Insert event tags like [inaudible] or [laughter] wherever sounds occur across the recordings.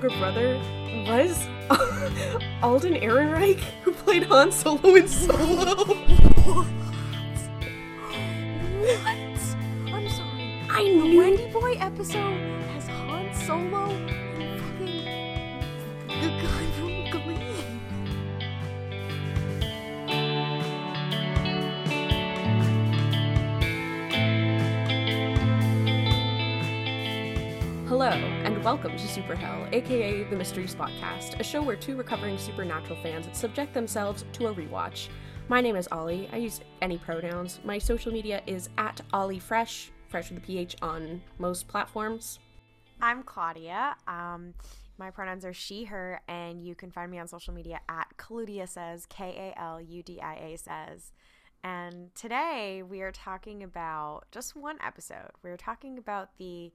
younger brother was [laughs] Alden Ehrenreich, who played Han Solo in Solo. The Mystery Spotcast, a show where two recovering supernatural fans subject themselves to a rewatch. My name is Ollie. I use any pronouns. My social media is at Ollie Phresh, fresh with a PH on most platforms. I'm Klaudia. Um, my pronouns are she, her, and you can find me on social media at Kaludia says, K A L U D I A says. And today we are talking about just one episode. We're talking about the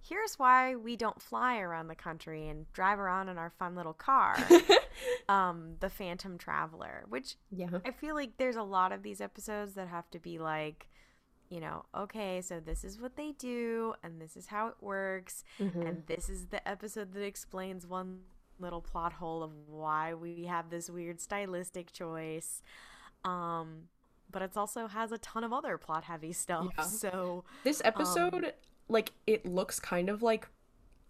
here's why we don't fly around the country and drive around in our fun little car. [laughs] um, the Phantom Traveler, which Yeah. I feel like there's a lot of these episodes that have to be like, you know, okay, so this is what they do and this is how it works Mhm. and this is the episode that explains one little plot hole of why we have this weird stylistic choice. Um but it also has a ton of other plot heavy stuff. Yeah. So This episode, like, it looks kind of like.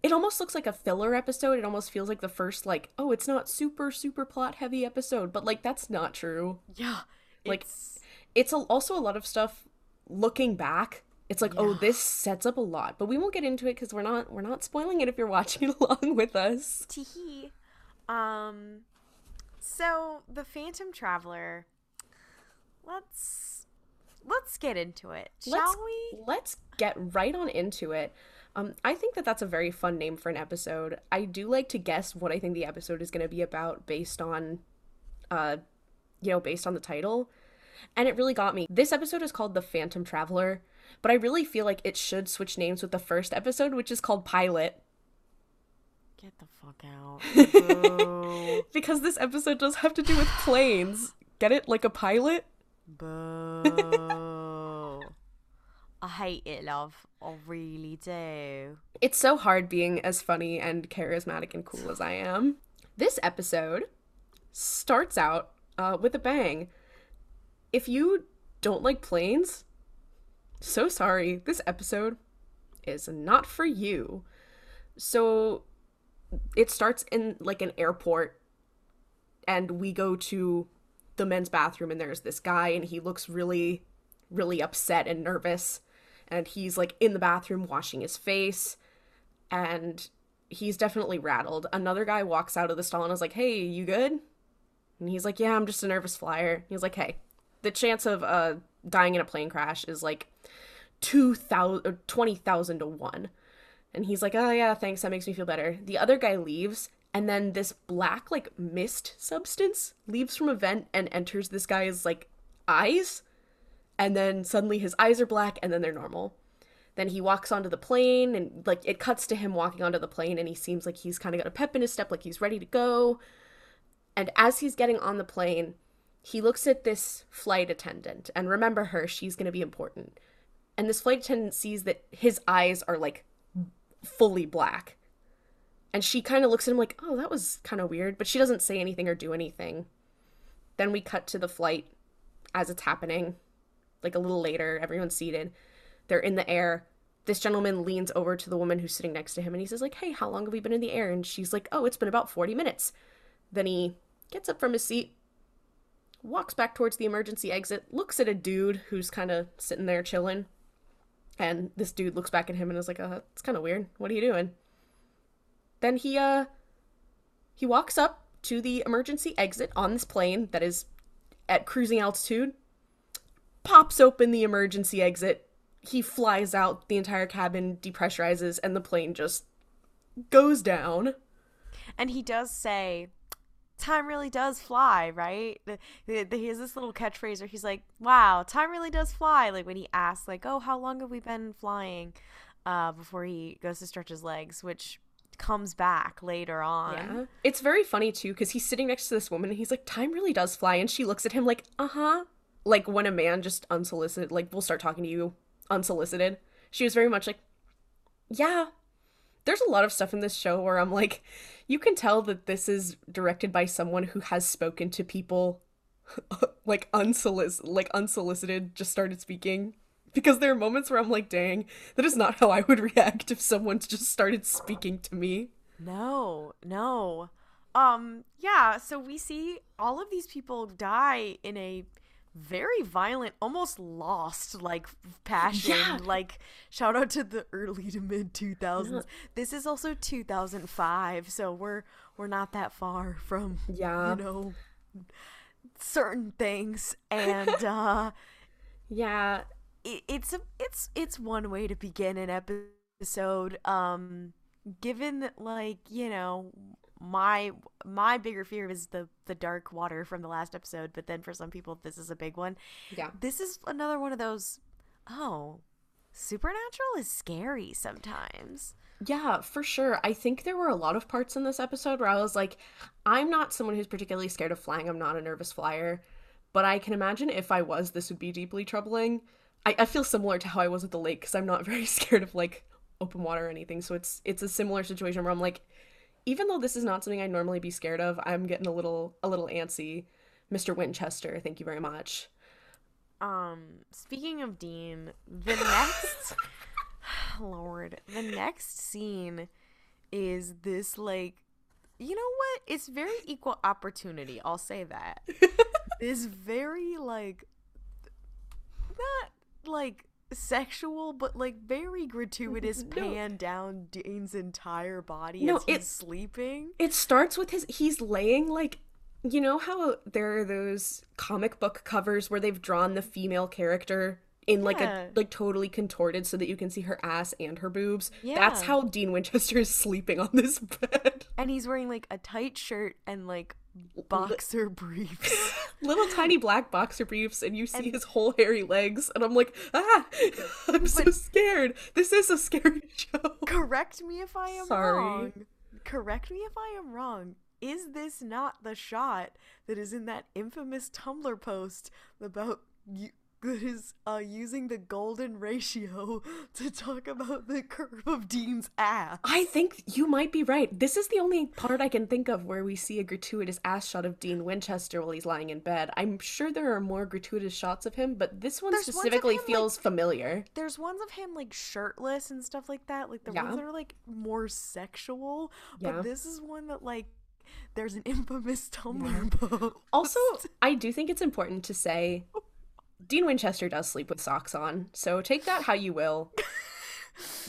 It almost looks like a filler episode. It almost feels like the first, like, oh, it's not super, super plot heavy episode, but, like, that's not true. yeah, Like, it's- it's a, also a lot of stuff looking back it's like oh this sets up a lot but we won't get into it because we're not we're not spoiling it if you're watching [laughs] along with us Teehee. Um so the Phantom Traveler let's let's get into it. Shall let's we? let's get right on into it um i think that that's a very fun name for an episode i do like to guess what i think the episode is going to be about based on uh you know based on the title and it really got me this episode is called the phantom traveler but i really feel like it should switch names with the first episode which is called pilot Get the fuck out. [laughs] Because this episode does have to do with planes. Get it? Like a pilot? Boo. [laughs] I hate it, love. I really do. It's so hard being as funny and charismatic and cool as I am. This episode starts out uh, with a bang. If you don't like planes, so sorry. This episode is not for you. So it starts in like an airport, and we go to the men's bathroom, and there's this guy, and he looks really, really upset and nervous. And he's like in the bathroom washing his face, and he's definitely rattled. Another guy walks out of the stall and is like, Hey, you good? And he's like, Yeah, I'm just a nervous flyer. He's like, Hey, the chance of uh dying in a plane crash is like 2,000 or 20,000 to 1. And he's like, "Oh yeah, thanks. That makes me feel better." The other guy leaves, and then this black like mist substance leaves from a vent and enters this guy's like eyes. And then suddenly his eyes are black and then they're normal. Then he walks onto the plane and like it cuts to him walking onto the plane and he seems like he's kind of got a pep in his step like he's ready to go. And as he's getting on the plane, he looks at this flight attendant and remember her, she's going to be important. And this flight attendant sees that his eyes are like fully black. And she kind of looks at him like, oh, that was kind of weird, but she doesn't say anything or do anything. Then we cut to the flight as it's happening. Like a little later, everyone's seated. They're in the air. This gentleman leans over to the woman who's sitting next to him and he says, like, hey, how long have we been in the air? And she's like, oh, it's been about 40 minutes. Then he gets up from his seat, walks back towards the emergency exit, looks at a dude who's kind of sitting there chilling. And this dude looks back at him and is like, uh, it's kind of weird. What are you doing? Then he, uh, he walks up to the emergency exit on this plane that is at cruising altitude, pops open the emergency exit. He flies out, the entire cabin depressurizes, and the plane just goes down. And he does say, time really does fly, right? He has this little catchphrase where he's like, wow, time really does fly. Like when he asks, like, oh, how long have we been flying? Uh, before he goes to stretch his legs, which comes back later on. Yeah. It's very funny too because he's sitting next to this woman and he's like, "Time really does fly," and she looks at him like, "Uh huh." Like when a man just unsolicited, like, will start talking to you unsolicited. She was very much like, yeah. There's a lot of stuff in this show where I'm like, you can tell that this is directed by someone who has spoken to people [laughs] like unsolicited like unsolicited just started speaking because there are moments where I'm like, dang, that is not how I would react if someone just started speaking to me. No, no. Um, yeah, so we see all of these people die in a very violent, almost lost like passion. Yeah. Like shout out to the early to mid 2000s. This is also 2005, so we're we're not that far from Yeah. you know certain things and [laughs] uh Yeah. It, it's a it's it's one way to begin an episode um given like you know my my bigger fear is the the dark water from the last episode but then for some people this is a big one Yeah. this is another one of those oh supernatural is scary sometimes Yeah, for sure. I think there were a lot of parts in this episode where I was like, I'm not someone who's particularly scared of flying. I'm not a nervous flyer. But I can imagine if I was, this would be deeply troubling. I, I feel similar to how I was at the lake because I'm not [laughs] very scared of like open water or anything. So it's it's a similar situation where I'm like, even though this is not something I'd normally be scared of, I'm getting a little a little antsy. Mr. Winchester, thank you very much. Um, speaking of Dean, the next [laughs] [sighs] Lord, the next scene is this like you know what? It's very equal opportunity, I'll say that. [laughs] this very like not like sexual but like very gratuitous [laughs] No. pan down Dean's entire body No, as he's it- sleeping. It starts with his he's laying like you know how there are those comic book covers where they've drawn the female character in like Yeah. a like totally contorted so that you can see her ass and her boobs. Yeah. That's how Dean Winchester is sleeping on this bed. And he's wearing like a tight shirt and like boxer briefs. [laughs] Little tiny black boxer briefs and you see his whole hairy legs and I'm like, "Ah, [laughs] I'm so scared. This is a scary [laughs] show." Correct me if I am Sorry. wrong. Correct me if I am wrong. Is this not the shot that is in that infamous Tumblr post about you? That is uh, using the golden ratio [laughs] to talk about the curve of Dean's ass. I think you might be right. This is the only part I can think of where we see a gratuitous ass shot of Dean Winchester while he's lying in bed. I'm sure there are more gratuitous shots of him, but this one There's specifically him, like- feels familiar. There's ones of him like shirtless and stuff like that, like the Yeah. ones that are like more sexual. Yeah. But this is one that like there's an [laughs] infamous Tumblr post. Also, I do think it's important to say [laughs] Dean Winchester does sleep with socks on, so take that how you will. [laughs]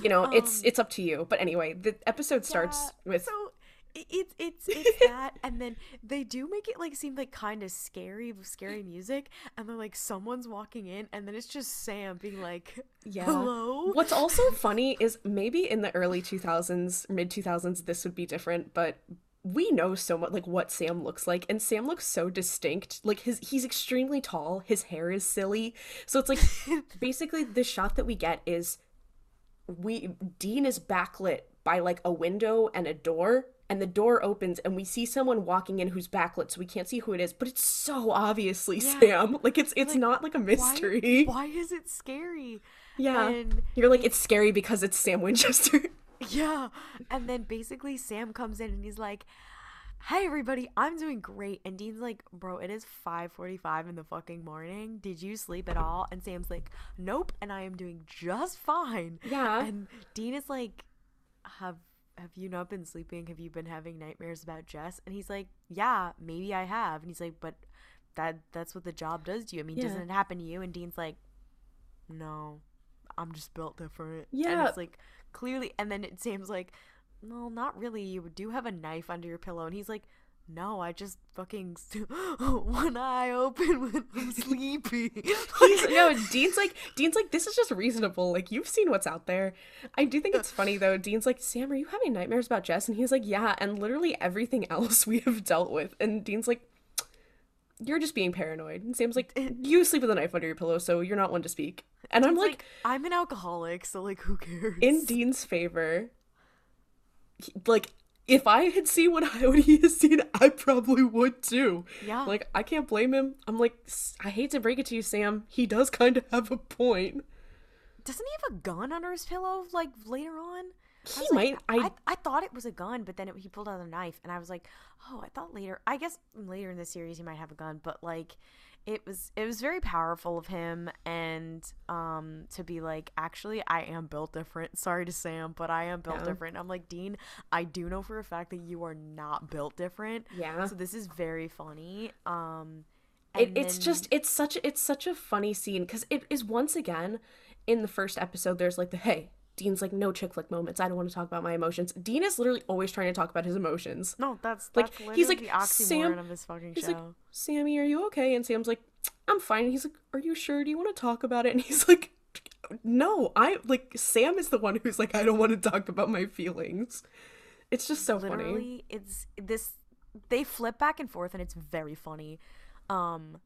You know, it's it's up to you. But anyway, the episode starts Um, Yeah, with so it's it's [laughs] it's that and then they do make it like seem like kind of scary scary music and then like someone's walking in and then it's just sam being like Yeah. hello What's also [laughs] funny is maybe in the early 2000s, mid 2000s, this would be different, but we know so much like what Sam looks like, and Sam looks so distinct. Like his he's extremely tall, his hair is silly. So it's like [laughs] basically the shot that we get is we Dean is backlit by like a window and a door. And the door opens, and we see someone walking in who's backlit, so we can't see who it is. But it's so obviously Yeah. Sam. Like it's it's Like, not like a why, mystery. why is it scary Yeah. and You're like, it's scary because it's Sam Winchester. [laughs] yeah. And then basically sam comes in and he's like hey everybody. I'm doing great. And dean's like bro it is 5.45 in the fucking morning. Did you sleep at all? And sam's like nope. And i am doing just fine. Yeah. and dean is like have have you not been sleeping? Have you been having nightmares about jess? And he's like yeah maybe i have. And he's like but that that's what the job does to you. I mean Yeah. doesn't it happen to you? And dean's like no. I'm just built different. And Yeah. it's like clearly and then it seems like well not really you do have a knife under your pillow and he's like no i just fucking [laughs] one eye open when i'm [laughs] sleepy He's, no, [laughs] Dean's like Dean's like this is just reasonable. Like you've seen what's out there. I do think it's funny though. Dean's like, Sam, are you having nightmares about Jess? And he's like, Yeah, and literally everything else we have dealt with. And Dean's like, You're just being paranoid. And Sam's like, You sleep with a knife under your pillow, so you're not one to speak. And I'm like, like i'm an alcoholic so like who cares in Dean's favor, he- like if I had seen what [laughs] I what he has seen, I probably would too. Yeah. Like I can't blame him. I'm like, I hate to break it to you, Sam. He does kind of have a point. doesn't he have a gun under his pillow like later on? He was like, might. I, I I thought it was a gun, but then it, he pulled out a knife, and I was like, oh, I thought later. I guess later in the series he might have a gun, but like, it was it was very powerful of him, and um to be like, actually, I am built different. [laughs] Sorry to Sam, but I am built Yeah. different. I'm like Dean. I do know for a fact that you are not built different. yeah. So this is very funny. Um, it, it's then- just it's such it's such a funny scene because it is once again in the first episode there's like the hey dean's like no chick flick moments. I don't want to talk about my emotions. Dean is literally always trying to talk about his emotions. No. That's like, that's literally he's like, the oxymoron "Sam," of this fucking he's show. like sammy are you okay? And sam's like i'm fine. And he's like are you sure? Do you want to talk about it? And he's like no i like sam is the one who's like i don't want to talk about my feelings. It's just so funny. It's this they flip back and forth and it's very funny. Um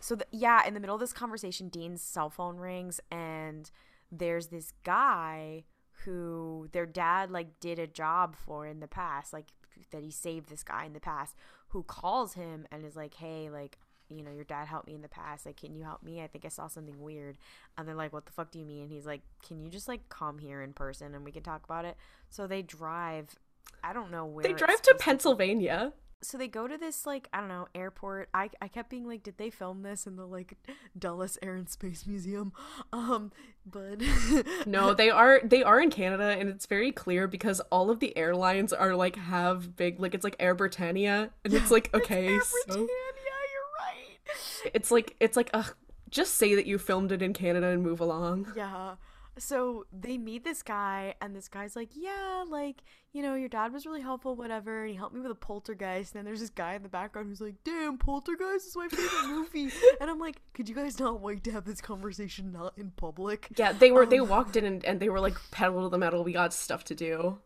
so the, yeah in the middle of this conversation dean's cell phone rings and there's this guy who their dad like did a job for in the past like that he saved this guy in the past who calls him and is like hey like you know your dad helped me in the past like can you help me? I think i saw something weird. And they're like what the fuck do you mean? And he's like can you just like come here in person and we can talk about it? So they drive I don't know where they drive to pennsylvania So they go to this like I don't know airport. I I kept being like, did they film this in the like [laughs] Dulles Air and Space Museum? [laughs] Um, but [laughs] No, they are they are in Canada and it's very clear because all of the airlines are like have big like it's like Air Britannia and it's like okay, Air so Britannia, you're right. it's like it's like ugh, just say that you filmed it in Canada and move along. Yeah. So they meet this guy, and this guy's like, Yeah, like, you know, your dad was really helpful, whatever. And he helped me with a poltergeist. And then there's this guy in the background who's like, Damn, poltergeist is my favorite movie. [laughs] and I'm like, Could you guys not wait to have this conversation not in public? Yeah, they were they Um. walked in and, and they were like pedal to the metal, we got stuff to do.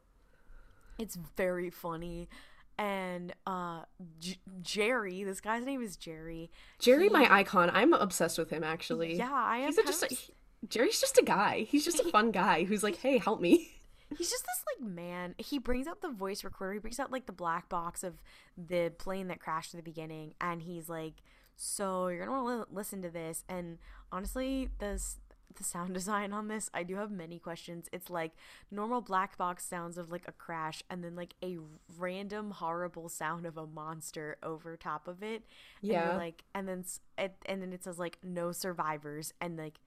It's very funny. And uh J- Jerry, this guy's name is Jerry. Jerry, He- my icon, I'm obsessed with him actually. Yeah, I am. He's just he- Jerry's just a guy. He's just a fun [laughs] guy who's like, "Hey, help me." [laughs] He's just this like man. He brings out the voice recorder. He brings out like the black box of the plane that crashed at the beginning, and he's like, "So you're gonna want to listen to this." And honestly, this the sound [laughs] design on this, I do have many questions. It's like normal black box sounds of like a crash, and then like a random horrible sound of a monster over top of it. And Yeah. like, and then it, and then it says like no survivors, and like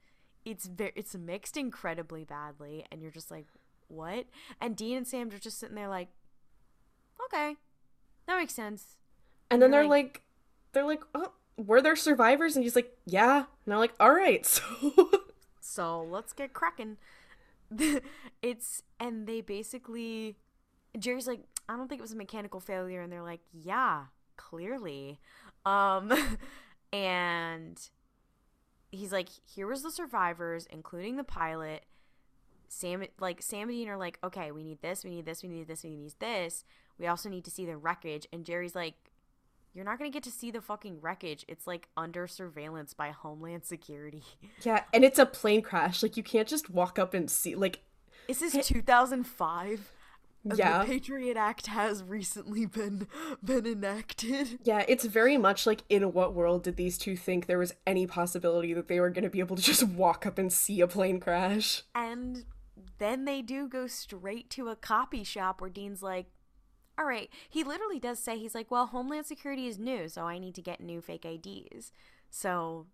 it's very it's mixed incredibly badly, and you're just like what? And Dean and Sam are just sitting there like, okay, that makes sense. And then they're like, they're like, "Oh, were there survivors?" And he's like, "Yeah." And I'm like, "All right." [laughs] So So let's get cracking. [laughs] it's and they basically Jerry's like, I don't think it was a mechanical failure, and they're like, yeah, clearly. Um, [laughs] and he's like, here was the survivors, including the pilot. Sam, like Sam and Dean are like, okay, we need this, we need this, we need this, we need this. We also need to see the wreckage. And Jerry's like, you're not gonna get to see the fucking wreckage. It's like under surveillance by Homeland Security. [laughs] yeah, and it's a plane crash. Like you can't just walk up and see. Like Is this 2005? Yeah. The Patriot Act has recently been been enacted. yeah, it's very much like in what world did these two think there was any possibility that they were going to be able to just walk up and see a plane crash? And then they do go straight to a copy shop where Dean's like, all right. He literally does say, he's like, well, Homeland Security is new, so I need to get new fake IDs. So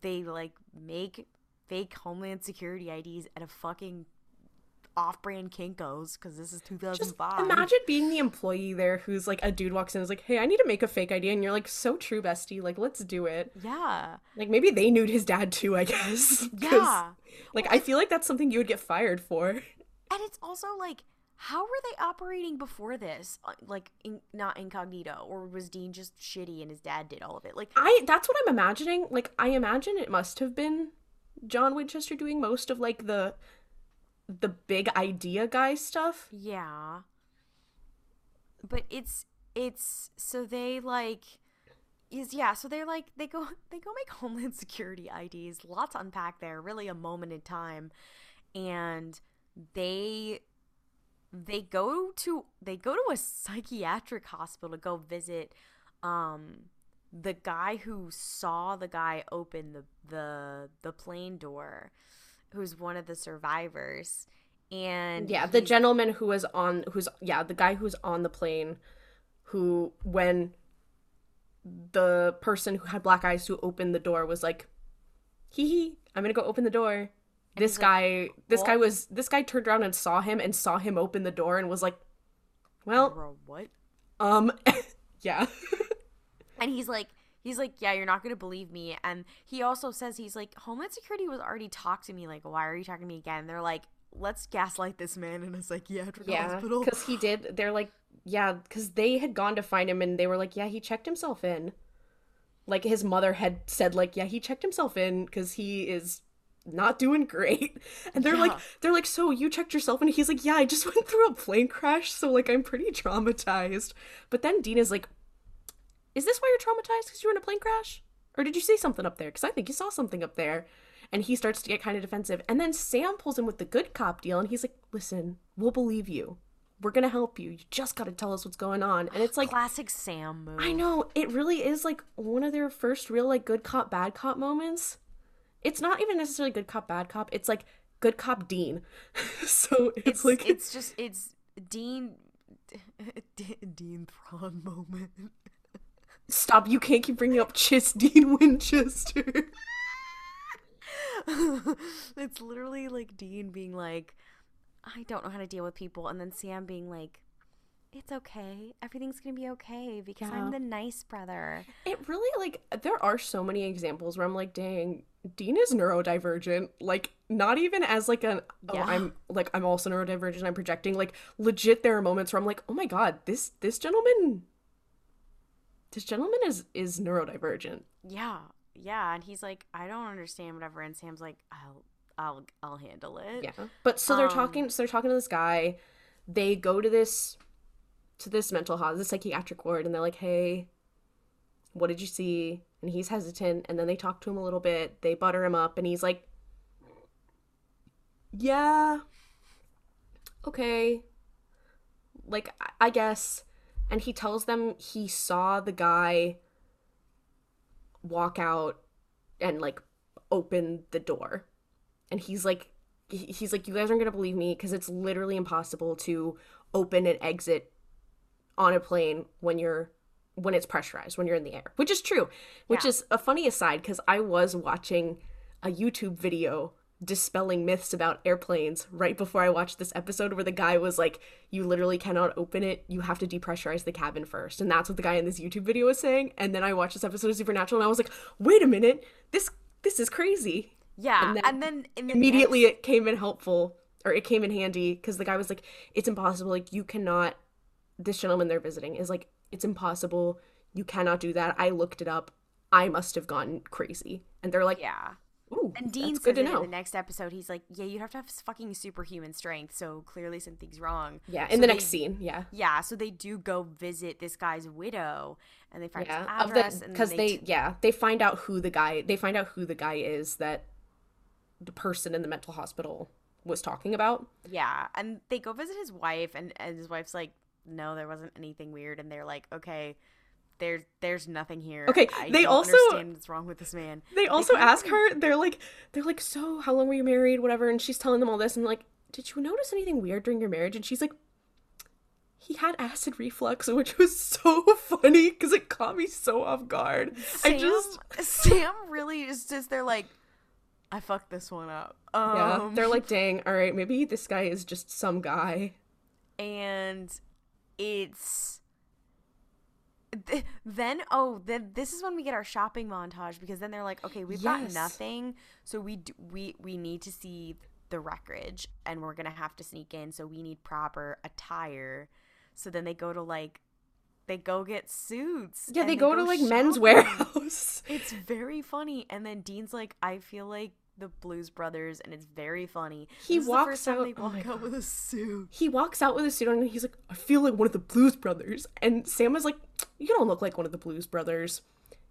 they like make fake Homeland Security IDs at a fucking off brand Kinko's because this is 2005. Just 2005. imagine being the employee there who's like a dude walks in and is like, "Hey, I need to make a fake ID," and you're like, "So true, bestie. Like, let's do it." Yeah. Like maybe they knew his dad too. I guess. [laughs] Yeah. Like I feel like that's something you would get fired for. And it's also like, how were they operating before this? Uh, Like, in, not incognito, or was Dean just shitty and his dad did all of it? Like, I that's what I'm imagining. Like I imagine it must have been John Winchester doing most of like the the big idea guy stuff. yeah. But it's it's so they like is yeah, so they're like they go [laughs] they go make Homeland Security IDs. Lots unpack there. Really a moment in time, and they they go to they go to a psychiatric hospital to go visit um the guy who saw the guy open the the the plane door who's one of the survivors, and Yeah, the gentleman who was on who's yeah, the guy who's on the plane who when the person who had black eyes who opened the door was like hee hee, I'm going to go open the door. This he's like, guy this guy was this guy turned around and saw him and saw him open the door and was like, "Well, Bro, what? um [laughs] yeah." And he's like, he's like, yeah, you're not gonna believe me. And he also says he's like, Homeland Security was already talked to me. Like, why are you talking to me again? they're like, let's gaslight this man in a psychiatric yeah, hospital. cuz he did they're like yeah, cuz they had gone to find him and they were like, "Yeah, he checked himself in." Like his mother had said like, "Yeah, he checked himself in cuz he is not doing great." [laughs] And they're like they're like, "So you checked yourself?" And he's like, "Yeah, I just [laughs] went through a plane crash, so like I'm pretty traumatized." But then Dean is like, "Is this why you're traumatized cuz you were in a plane crash? Or did you see something up there? Cuz I think you saw something up there." And he starts to get kind of defensive. And then Sam pulls him with the good cop deal and he's like, "Listen, we'll believe you. We're going to help you. You just got to tell us what's going on." And it's like Classic Sam move. I know it really is like one of their first real like good cop bad cop moments. It's not even necessarily good cop bad cop. It's like good cop Dean. [laughs] so it's, It's like it's just it's Dean [laughs] Dean Thrawn moment. Stop. You can't keep bringing up Chiss [laughs] Dean Winchester. [laughs] it's literally like Dean being like, I don't know how to deal with people, and then Sam being like, It's okay. Everything's gonna be okay because Yeah. I'm the nice brother. It really like there are so many examples where I'm like, dang, Dean is neurodivergent. Like not even as like an oh Yeah. I'm like I'm also neurodivergent. I'm projecting. Like legit, there are moments where I'm like, oh my god, this this gentleman, this gentleman is is neurodivergent. Yeah, yeah, and he's like, I don't understand whatever, and Sam's like, I'll, I'll, I'll handle it. Yeah. But so they're Um, talking so they're talking to this guy. They go to this to this mental hospital, this psychiatric ward, and they're like, Hey, what did you see? And he's hesitant, and then they talk to him a little bit, they butter him up, and he's like Yeah. Okay. Like I- I guess. And he tells them he saw the guy walk out and like open the door and he's like he's like you guys aren't gonna believe me because it's literally impossible to open and exit on a plane when you're when it's pressurized when you're in the air which is true which Yeah. is a funny aside because i was watching a youtube video dispelling myths about airplanes right before i watched this episode where the guy was like you literally cannot open it. You have to depressurize the cabin first. And that's what the guy in this youtube video was saying. And then i watched this episode of supernatural and i was like wait a minute. This this is crazy. Yeah, And and then then, in the immediately next- it came in helpful or it came in handy because the guy was like it's impossible. Like you cannot this gentleman they're visiting is like it's impossible. You cannot do that. I looked it up. I must have gone crazy. And they're like yeah. Ooh And Dean says good to it in know the next episode. He's like, "Yeah, you have to have fucking superhuman strength." So clearly something's wrong. yeah in So the they- next scene yeah Yeah, so they do go visit this guy's widow, and they find his yeah of address, the and because they, t- yeah they find out who the guy they find out who the guy is that the person in the mental hospital was talking about yeah, and they go visit his wife, and, and his wife's like, "No, there wasn't anything weird," and they're like, "Okay." There's there's nothing here. Okay, I they don't also- understand what's wrong with this man. [laughs] They also kinda ask her, they're like, they're like, so how long were you married, whatever, and she's telling them all this, and like, did you notice anything weird during your marriage? And she's like, he had acid reflux, [laughs] which was so funny because it caught me so off guard. I just, Sam really is just they're like, I fucked this one up. Um, yeah, they're like, dang, all right, maybe this guy is just some guy. [laughs] and it's th- then oh then this is when we get our shopping montage because then they're like okay we've got nothing so we we we need to see the wreckage and we're gonna have to sneak in so we need proper attire so then they go to like they go get suits Yeah, and they go, to like men's warehouse. [laughs] It's very funny. And then Dean's like, I feel like the Blues Brothers, and it's very funny. He This is the walks out- They oh walk my out with a suit. he walks out with a suit on and he's like, I feel like one of the Blues Brothers. And Sam is like, You don't look like one of the Blues Brothers.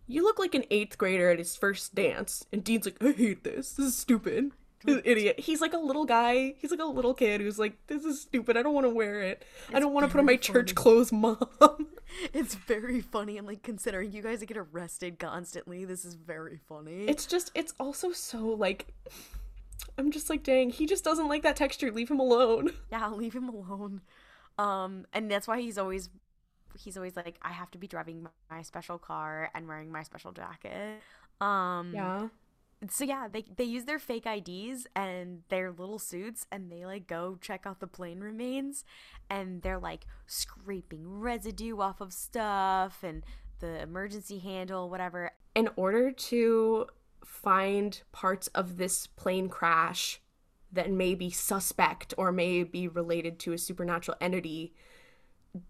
You look like an eighth grader at his first dance. And Dean's like, I hate this. This is stupid. An idiot. He's like a little guy. He's like a little kid who's like, This is stupid. I don't want to wear it. I don't want to put on my very church clothes, mom. [laughs] It's very funny. And like considering you guys get arrested constantly, this is very funny. it's just, it's also so like. I'm just like, dang, he just doesn't like that texture. Leave him alone. [laughs] Yeah, leave him alone. Um, and that's why he's always he's always like, I have to be driving my special car and wearing my special jacket. Um, Yeah. so yeah, they they use their fake IDs and their little suits and they like go check out the plane remains and they're like scraping residue off of stuff and the emergency handle, whatever. In order to find parts of this plane crash that may be suspect or may be related to a supernatural entity,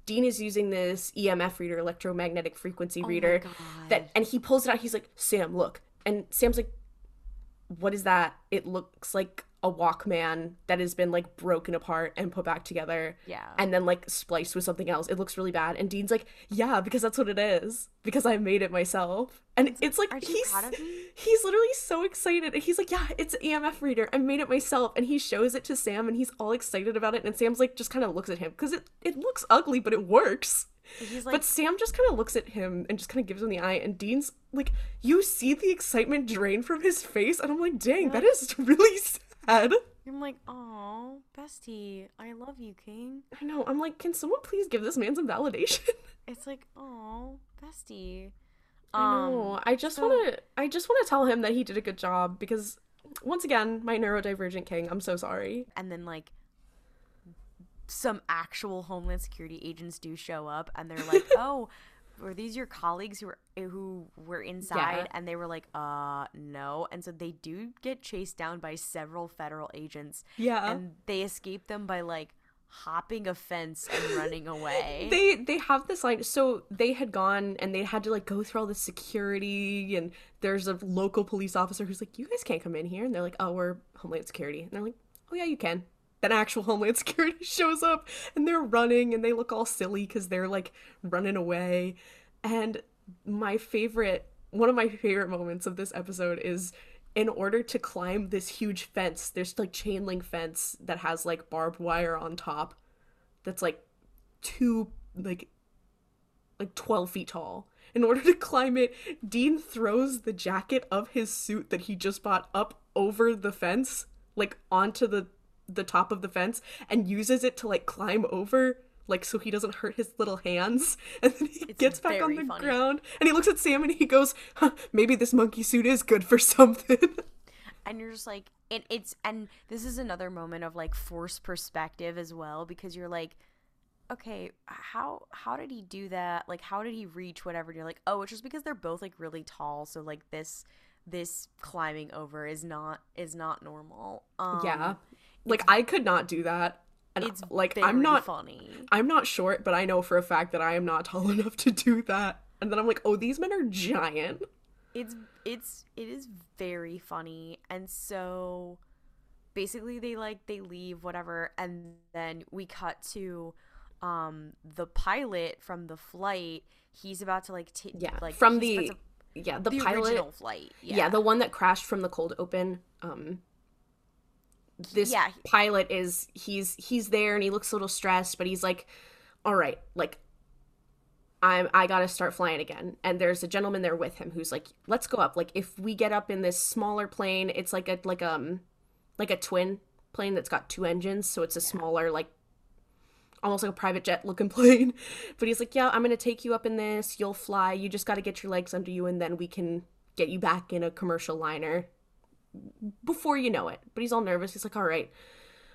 Dean is using this EMF reader, electromagnetic frequency Oh reader, that and he pulls it out. He's like, "Sam, look." And Sam's like, "What is that?" It looks like a Walkman that has been like broken apart and put back together. Yeah. And then like spliced with something else. It looks really bad. And Dean's like, "Yeah, because that's what it is. Because I made it myself." And it's, like he's proud of me? [laughs] he's literally so excited. And he's like, "Yeah, it's an EMF reader. I made it myself." And he shows it to Sam and he's all excited about it. And Sam's like just kind of looks at him cuz it it looks ugly, but it works. Like But Sam just kind of looks at him and just kind of gives him the eye, and Dean's like, you see the excitement drain from his face, and I'm like, dang, that is really [laughs] sad. I'm like, oh, bestie, I love you, King. I know. I'm like, can someone please give this man some validation? [laughs] It's like, oh, bestie. I know. Um, I just so- want to. I just want to tell him that he did a good job because, once again, my neurodivergent king. I'm so sorry. and then like some actual homeland security agents do show up and they're like [laughs] oh were these your colleagues who were who were inside Yeah. and they were like uh no. And so they do get chased down by several federal agents Yeah. and they escape them by like hopping a fence and running away. [laughs] They they have this line so they had gone and they had to like go through all the security and there's a local police officer who's like you guys can't come in here. And they're like oh we're homeland security. And they're like oh yeah you can then actual homeland [laughs] security shows up and they're running and they look all silly because they're like running away. And my favorite one of my favorite moments of this episode is in order to climb this huge fence there's like chain link fence that has like barbed wire on top that's like two like like 12 feet tall. In order to climb it dean throws the jacket of his suit that he just bought up over the fence like onto the the top of the fence and uses it to like climb over like so he doesn't hurt his little hands. [laughs] And then he It's gets back on the funny. ground and he looks at sam and he goes huh, maybe this monkey suit is good for [laughs] something. And you're just like and it's and this is another moment of like forced perspective as well because you're like okay how how did he do that? Like how did he reach whatever? And you're like oh it's just because they're both like really tall so like this this climbing over is not is not normal. Um yeah like i could not do that and it's like i'm not funny I'm not short, but I know for a fact that I am not tall [laughs] enough to do that. And then I'm like, oh, these men are giant. it's it's it is very funny and so basically they like they leave whatever and then we cut to um the pilot from the flight he's about to like t- Yeah, like from the yeah the, the pilot. flight Yeah. yeah, the one that crashed from the cold open. Um, this Yeah, pilot is he's he's there and he looks a little stressed, but he's like, all right, like. I'm I gotta start flying again. And there's a gentleman there with him who's like, let's go up. Like if we get up in this smaller plane, it's like a like um like a twin plane that's got two engines, so it's a smaller, like almost like a private jet looking [laughs] plane. But he's like, Yeah, I'm gonna take you up in this, you'll fly, you just gotta get your legs under you and then we can get you back in a commercial liner before you know it. But he's all nervous. He's like, All right,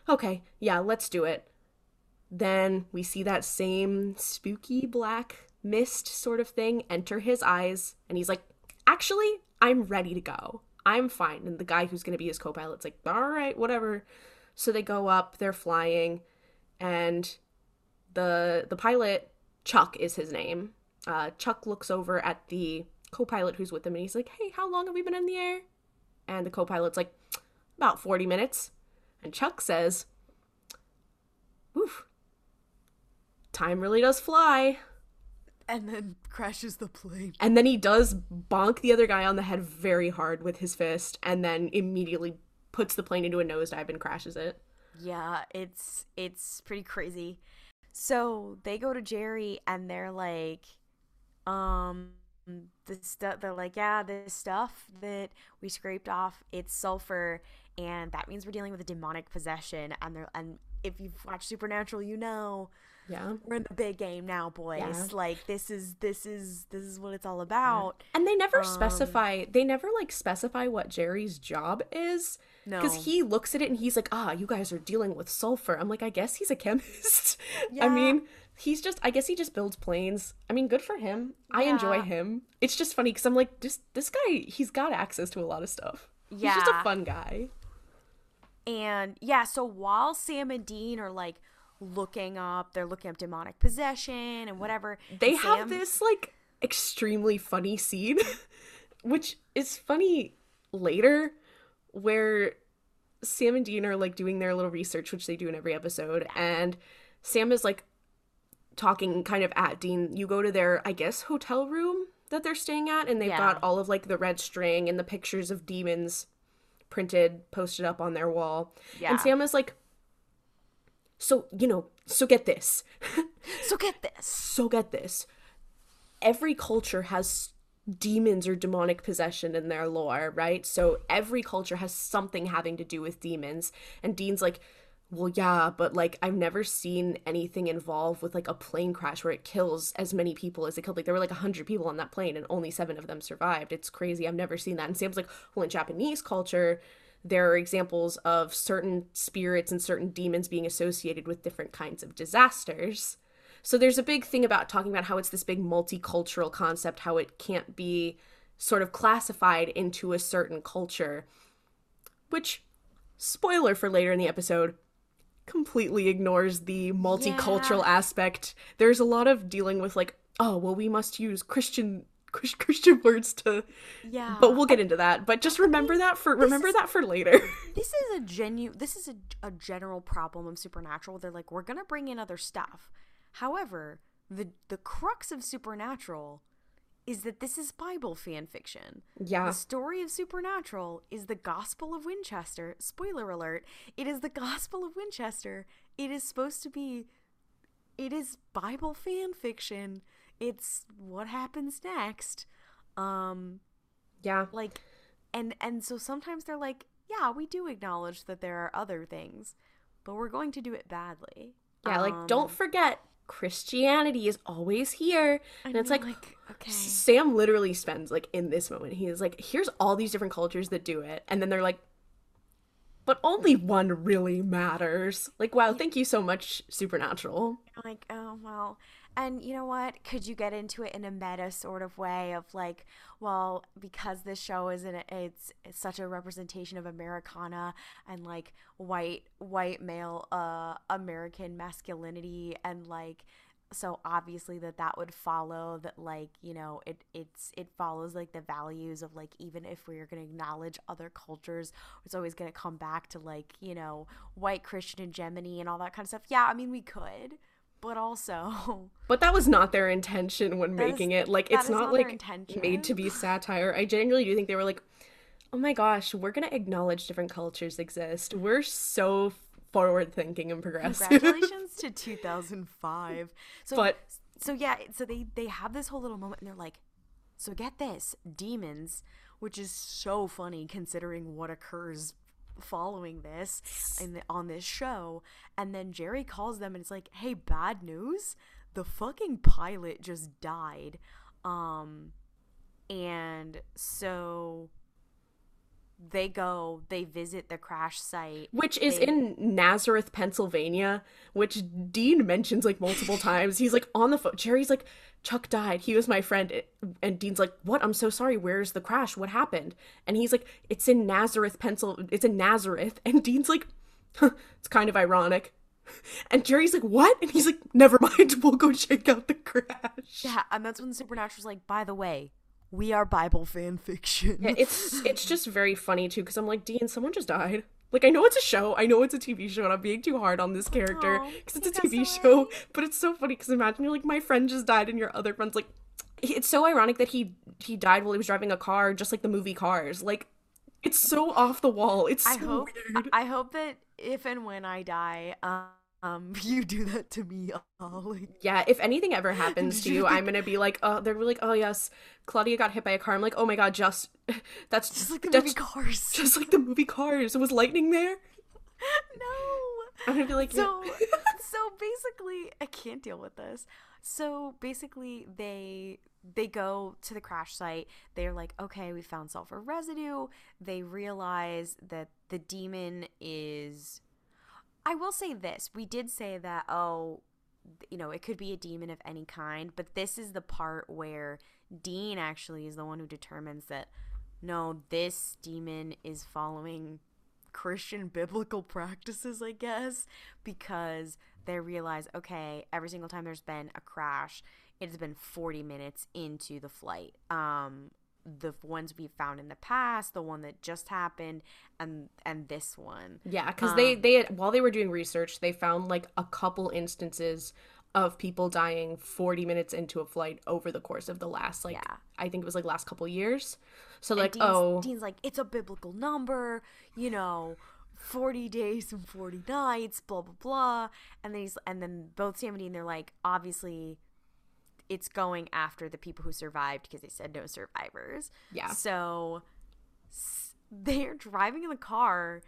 okay, yeah, let's do it. Then we see that same spooky black mist sort of thing enter his eyes, and he's like, Actually, I'm ready to go. I'm fine. And the guy who's going to be his co pilot's like, All right, whatever. So they go up, they're flying, and the the pilot, Chuck is his name. Uh, Chuck looks over at the co pilot who's with him, and he's like, Hey, how long have we been in the air? And the co pilot's like, About 40 minutes. And Chuck says, Oof, time really does fly. and then crashes the plane And then he does bonk the other guy on the head very hard with his fist, and then immediately puts the plane into a nosedive and crashes it. Yeah, it's it's pretty crazy. So they go to Jerry and they're like, um, the stuff they're like, yeah, this stuff that we scraped off, it's sulfur, and that means we're dealing with a demonic possession. And they're and if you've watched Supernatural, you know Yeah. we're in the big game now, boys. Yeah. Like this is this is this is what it's all about. And they never Um, specify they never like specify what Jerry's job is. No. Because he looks at it and he's like, ah, you guys are dealing with sulfur. I'm like, I guess he's a chemist. [laughs] I mean, he's just I guess he just builds planes. I mean, good for him. I enjoy him. It's just funny because I'm like, just this guy, he's got access to a lot of stuff. Yeah. He's just a fun guy. And yeah, so while Sam and Dean are like looking up, they're looking up demonic possession and whatever. They and have Sam- this like extremely funny scene, [laughs] which is funny later, where Sam and Dean are like doing their little research, which they do in every episode, and Sam is like talking kind of at Dean. You go to their, I guess, hotel room that they're staying at, and they've Yeah. got all of like the red string and the pictures of demons printed, posted up on their wall. Yeah. And Sam is like, so, you know, so get this. [laughs] So get this. So get this. Every culture has demons or demonic possession in their lore, right? So every culture has something having to do with demons. And Dean's like, well, yeah, but like I've never seen anything involved with like a plane crash where it kills as many people as it killed. Like there were like a hundred people on that plane and only seven of them survived. It's crazy. I've never seen that. And Sam's like, well, in Japanese culture, there are examples of certain spirits and certain demons being associated with different kinds of disasters. So there's a big thing about talking about how it's this big multicultural concept, how it can't be sort of classified into a certain culture, which, spoiler for later in the episode, completely ignores the multicultural aspect. There's a lot of dealing with like, oh, well, we must use Christian Christian [laughs] words to, Yeah. but we'll get into that. But just remember that for remember is- that for later. [laughs] this is a genu this is a, a general problem of supernatural they're like we're gonna bring in other stuff however the the crux of supernatural is that this is bible fan fiction. Yeah, the story of supernatural is the gospel of winchester. Spoiler alert it is the gospel of winchester. It is supposed to be it is bible fan fiction. It's what happens next. Um yeah. like and and so sometimes they're like yeah we do acknowledge that there are other things but we're going to do it badly. Yeah, like don't Um, forget Christianity is always here. And it's you're like, okay Sam literally spends like in this moment, he is like, here's all these different cultures that do it. And then they're like, but only one really matters. Like, wow, thank you so much, Supernatural. like oh well and you know what? Could you get into it in a meta sort of way of like well because this show isn't it's, it's such a representation of americana and like white white male uh american masculinity and like so obviously that that would follow that like you know it it's it follows like the values of like even if we're going to acknowledge other cultures it's always going to come back to like you know white christian hegemony and all that kind of stuff. Yeah i mean we could but also [laughs] But that was not their intention when That is- making it. Like, it's not not like made to be [laughs] satire. I genuinely do think they were like, oh my gosh, we're gonna acknowledge different cultures exist. We're so forward thinking and progressive. congratulations to [laughs] 2005 so But- so yeah so they they have this whole little moment and they're like so get this demons which is so funny considering what occurs following this in the, on this show and then jerry calls them and it's like hey bad news? The fucking pilot just died. Um and so they go they visit the crash site which is They- in Nazareth, Pennsylvania, which Dean mentions like multiple [laughs] times. He's like on the phone. Jerry's like, Chuck died. He was my friend. And Dean's like, What? I'm so sorry. Where's the crash? What happened? And he's like, It's in Nazareth, Pennsylvania. It's in Nazareth. [laughs] And Dean's like, huh, [laughs] It's kind of ironic. And Jerry's like, What? And he's like, Never mind. We'll go check out the crash. Yeah, and that's when the Supernatural's like, by the way, we are Bible fan fiction. Yeah, it's it's just very funny too because I'm like, Dean, someone just died. Like I know it's a show, I know it's a TV show, and I'm being too hard on this character because it's a TV show. But it's so funny because imagine you're like, my friend just died, and your other friend's like, it's so ironic that he he died while he was driving a car, just like the movie Cars. Like, it's so off the wall. It's so I hope weird. I hope that if and when I die, um, um, [laughs] you do that to me, Ollie. Yeah, if anything ever [laughs] happens to you, I'm gonna be like, oh, they're like, oh yes, Klaudia got hit by a car. I'm like, oh my god, just [laughs] that's Just like the movie Cars. just like the movie Cars. Was lightning there? no. I'm gonna be like, So, so basically, I can't deal with this. So basically, they they go to the crash site. They're like, okay, we found sulfur residue. They realize that the demon is. I will say this: we did say that. Oh, you know, it could be a demon of any kind, but this is the part where Dean actually is the one who determines that no, this demon is following Christian [laughs] biblical practices, I guess, because they realize, okay, every single time there's been a crash, it has been 40 minutes into the flight. Um, the ones we found in the past, the one that just happened, and and this one. yeah, because they um, they had, while they were doing research, they found like a couple instances of people dying 40 minutes into a flight over the course of the last like Yeah. I think it was like last couple years. So And like, Dean's, oh, Dean's like, it's a biblical number, you know, 40 days and 40 nights, blah, blah, blah. And then he's, and then both Sam and Dean, they're like, obviously, it's going after the people who survived because they said no survivors. Yeah. So they're driving in the car,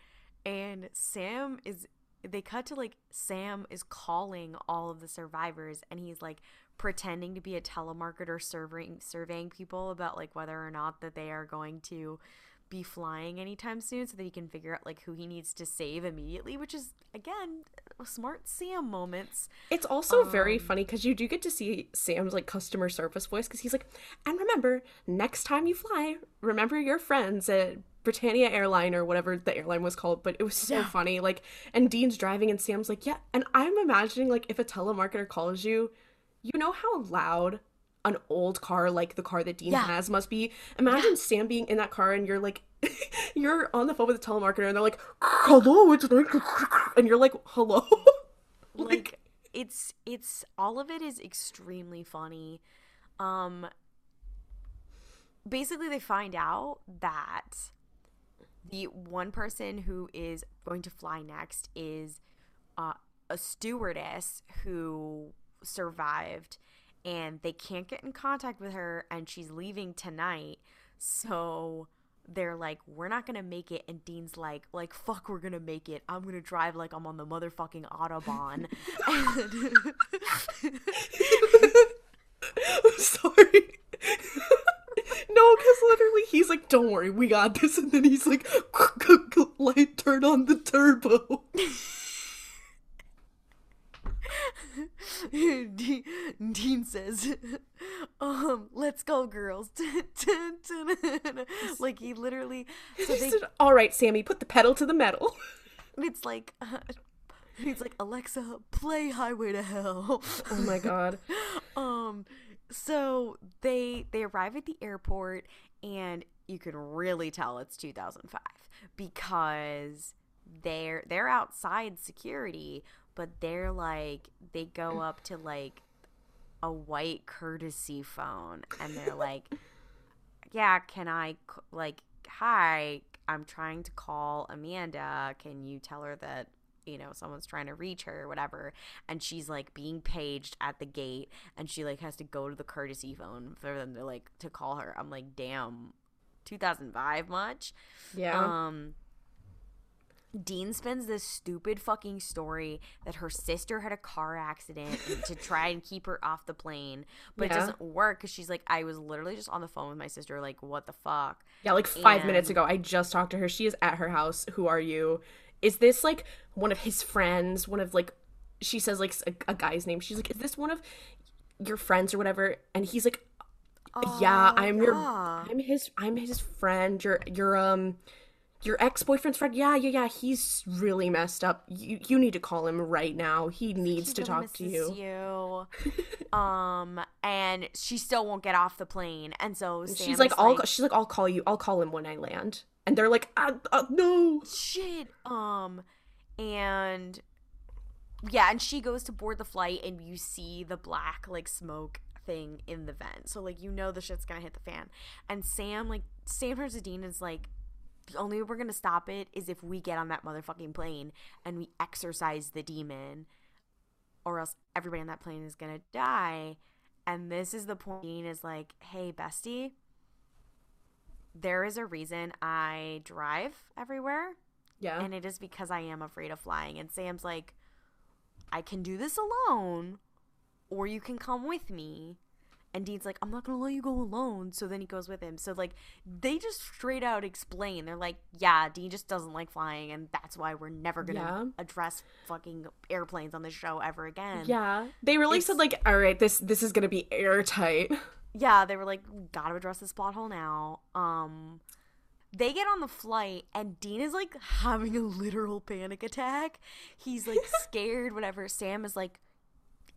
and Sam is, they cut to like, Sam is calling all of the survivors, and he's like, pretending to be a telemarketer surveying surveying people about like whether or not that they are going to be flying anytime soon so that he can figure out like who he needs to save immediately which is again smart sam moments It's also very Um, funny because you do get to see Sam's like customer service voice because he's like, and remember, next time you fly, remember your friends at Britannia Airline or whatever the airline was called. But it was so Yeah. funny. Like, and Dean's driving, and Sam's like, yeah. And I'm imagining like if a telemarketer calls you, you know how loud an old car like the car that Dean Yeah. has must be. Imagine Sam being in that car and you're like, [laughs] you're on the phone with a telemarketer and they're like, hello, it's [laughs] and you're like, hello. [laughs] like it's it's all of it is extremely funny um basically they find out that the one person who is going to fly next is uh, a stewardess who survived and they can't get in contact with her and she's leaving tonight so they're like we're not gonna make it and dean's like like fuck we're gonna make it i'm gonna drive like i'm on the motherfucking autobahn and [laughs] I'm sorry. [laughs] no, because literally he's like, "Don't worry, we got this," and then he's like, [laughs] "Light, turn on the turbo." [laughs] Dean, Dean says, [laughs] um, let's go, girls. [laughs] like, he literally, so He they, said, "All right, Sammy, put the pedal to the metal." it's like, uh, he's like, Alexa, play Highway to Hell. Oh my god. um, so they, they arrive at the airport and you can really tell it's 2005 because they're, they're outside security, but they're like, they go [laughs] up to like, a white courtesy phone and they're [laughs] like yeah can i like hi i'm trying to call amanda. Can you tell her that you know someone's trying to reach her or whatever? And she's like being paged at the gate and she like has to go to the courtesy phone for them to like to call her. I'm like damn 2005 much? Yeah. um Dean spends this stupid fucking story that her sister had a car accident to try and keep her off the plane, but it doesn't work because she's like, I was literally just on the phone with my sister, like, what the fuck? yeah, like five minutes ago, I just talked to her. She is at her house. Who are you? Is this like one of his friends? One of like, she says like a, a guy's name. She's like, is this one of your friends or whatever? And he's like, yeah, Oh, I'm your. I'm his, I'm his friend. Your, your, um, your ex boyfriend's friend. Yeah, yeah, yeah. He's really messed up. You, you need to call him right now. He needs He to really talk to you. you. [laughs] um, and she still won't get off the plane, and so Sam She's like, is I'll, she's like, I'll call you. I'll call him when I land. And they're like, uh, uh, no. shit um and yeah and she goes to board the flight and you see the black like smoke thing in the vent so like you know the shit's gonna hit the fan and sam like sam to dean is like the only way we're gonna stop it is if we get on that motherfucking plane and we exorcise the demon or else everybody on that plane is gonna die. And this is the point is like, hey, bestie, there is a reason I drive everywhere. Yeah. And it is because I am afraid of flying. And Sam's like, I can do this alone, or you can come with me. And Dean's like, I'm not gonna let you go alone. So then he goes with him. So like they just straight out explain. They're like, Yeah, Dean just doesn't like flying, and that's why we're never gonna Yeah. address fucking airplanes on the show ever again. yeah. They really It's- said like, all right, this this is gonna be airtight. [laughs] yeah, they were like, gotta address this plot hole now. Um, they get on the flight, and Dean is like having a literal panic attack. He's like [laughs] scared, whatever. Sam is like,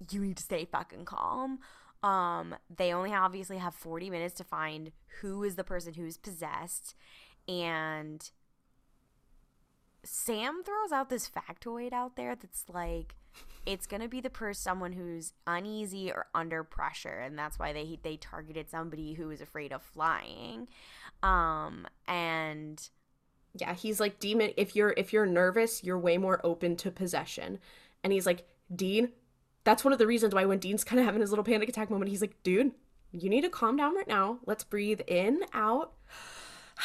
you need to stay fucking calm. Um, they only obviously have 40 minutes to find who is the person who's possessed, and Sam throws out this factoid out there that's like it's gonna be the person someone who's uneasy or under pressure, and that's why they they targeted somebody who was afraid of flying. Um, and Yeah, he's like demon if you're if you're nervous, you're way more open to possession. And he's like, Dean, that's one of the reasons why when Dean's kind of having his little panic attack moment, he's like, dude, you need to calm down right now. Let's breathe in, out. [sighs]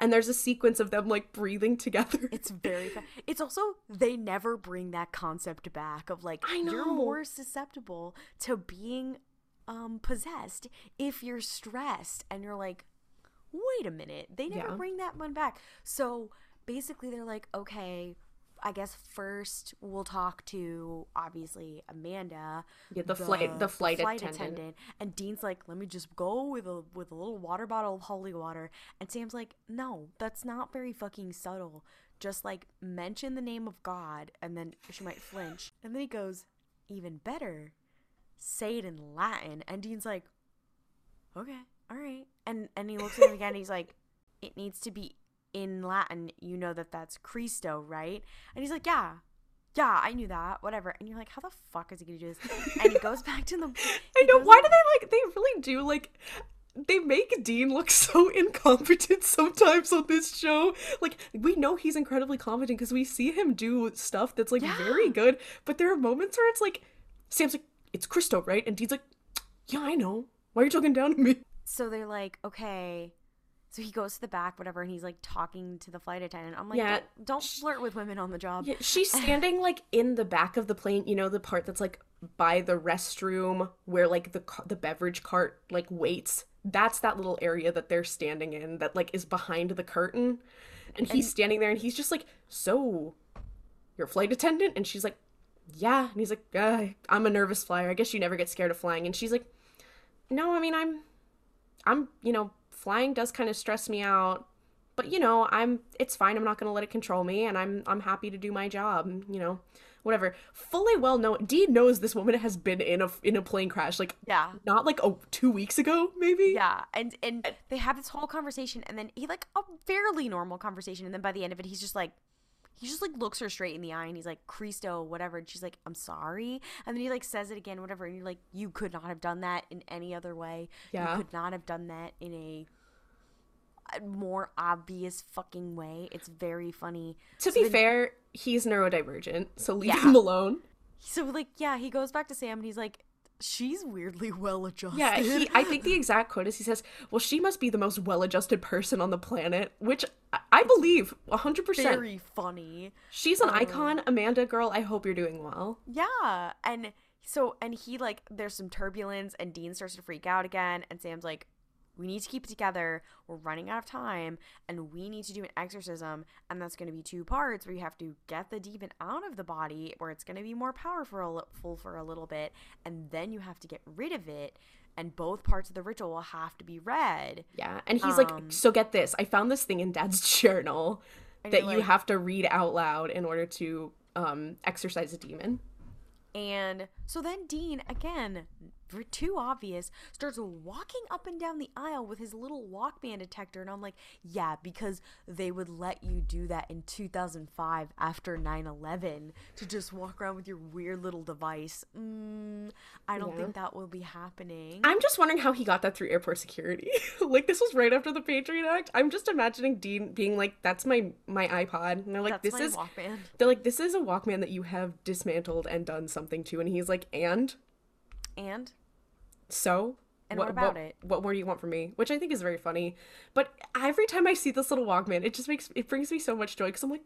And there's a sequence of them like breathing together. it's very fa- it's also they never bring that concept back of like I you're more susceptible to being um possessed if you're stressed and you're like wait a minute they never Yeah. bring that one back so basically they're like okay I guess first we'll talk to obviously Amanda, Yeah, the flight- the flight attendant. and Dean's like, "Let me just go with a with a little water bottle of holy water," and Sam's like, "No, that's not very fucking subtle. Just like mention the name of God, and then she might flinch." And then he goes, "Even better, say it in Latin." And Dean's like, "Okay, all right," and and he looks at him again. And he's like, "It needs to be." In Latin, you know that that's Christo, right? And he's like, Yeah, yeah, I knew that, whatever. And you're like, how the fuck is he gonna do this? And he goes back to the. [laughs] I [laughs] know. Why back- do they like? They really do like. They make Dean look [laughs] so incompetent sometimes on this show. Like we know he's incredibly competent because we see him do stuff that's like Yeah. very good. But there are moments where it's like, Sam's like, "It's Christo, right?" And Dean's like, "Yeah, I know. Why are you talking down to me?" So they're like, okay. So he goes to the back, whatever, and he's like talking to the flight attendant. I'm like, Yeah. don't, don't flirt with women on the job. Yeah, she's [laughs] standing like in the back of the plane. You know the part that's like by the restroom where like the the beverage cart like waits. That's that little area that they're standing in that like is behind the curtain. And he's standing there and he's just like, "So, you're a flight attendant?" And she's like, "Yeah." And he's like, uh, "I'm a nervous flyer. I guess you never get scared of flying." And she's like, "No, I mean, I'm I'm, you know, flying does kind of stress me out, but you know, I'm it's fine. I'm not going to let it control me and I'm I'm happy to do my job, you know, whatever. Fully well know Dean knows this woman has been in a in a plane crash like Yeah. not like oh, 2 weeks ago maybe. Yeah, and and they have this whole conversation, and then he like a fairly normal conversation, and then by the end of it, he's just like, he just like looks her straight in the eye, and he's like, "Christo, whatever," and she's like, "I'm sorry," and then he like says it again, whatever, and you're like, "You could not have done that in any other way. Yeah. You could not have done that in a." a more obvious fucking way. It's very funny. To So be then- fair, he's neurodivergent, so leave Yeah. him alone. So like yeah, he goes back to Sam and he's like, she's weirdly [laughs] well adjusted. Yeah, he, I think the [laughs] exact quote is he says, "Well, she must be the most well-adjusted person on the planet," which I, I believe 100%. very funny. She's an um, icon, Amanda girl. I hope you're doing well. Yeah, and so and he like there's some turbulence and Dean starts to freak out again and Sam's like we need to keep it together. We're running out of time and we need to do an exorcism and that's going to be two parts where you have to get the demon out of the body where it's going to be more powerful for a little bit and then you have to get rid of it and both parts of the ritual will have to be read. Yeah, and he's Um, like, "So get this. I found this thing in Dad's [laughs] journal that you're you have to read out loud in order to um exorcise a demon." And so then Dean, again, too obvious, starts walking up and down the aisle with his little Walkman detector. And I'm like, yeah, because they would let you do that in 2005 after 9 11 to just walk around with your weird little device. Mm, I don't Yeah. think that will be happening. I'm just wondering how he got that through airport security. [laughs] like this was right after the Patriot Act. I'm just imagining Dean being like, "That's my my iPod," and they're like, That's "This is." Walkman. They're like, "This is a Walkman that you have dismantled and done something to," and he's like, "And And so." And what about it? What more do you want from me? Which I think is very funny. But every time I see this little Walkman, it just makes it brings me so much joy because I'm like,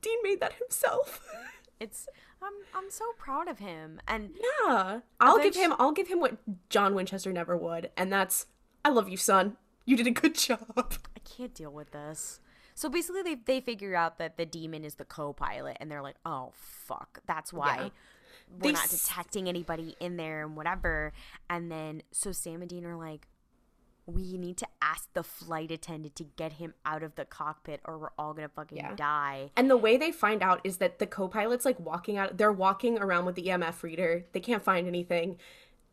Dean made that himself. [laughs] it's, I'm, I'm so proud of him. And yeah, I'll give him. I'll give him what John Winchester never would, and that's, I love you, son. You did a good job. [laughs] I can't deal with this. So basically, they, they figure out that the demon is the co pilot, and they're like, oh, fuck. That's why Yeah. We're They not detecting anybody in there and whatever. And then, so Sam and Dean are like, we need to ask the flight attendant to get him out of the cockpit, or we're all gonna fucking Yeah. die. And the way they find out is that the co-pilot's like walking out. They're walking around with the EMF reader. They can't find anything.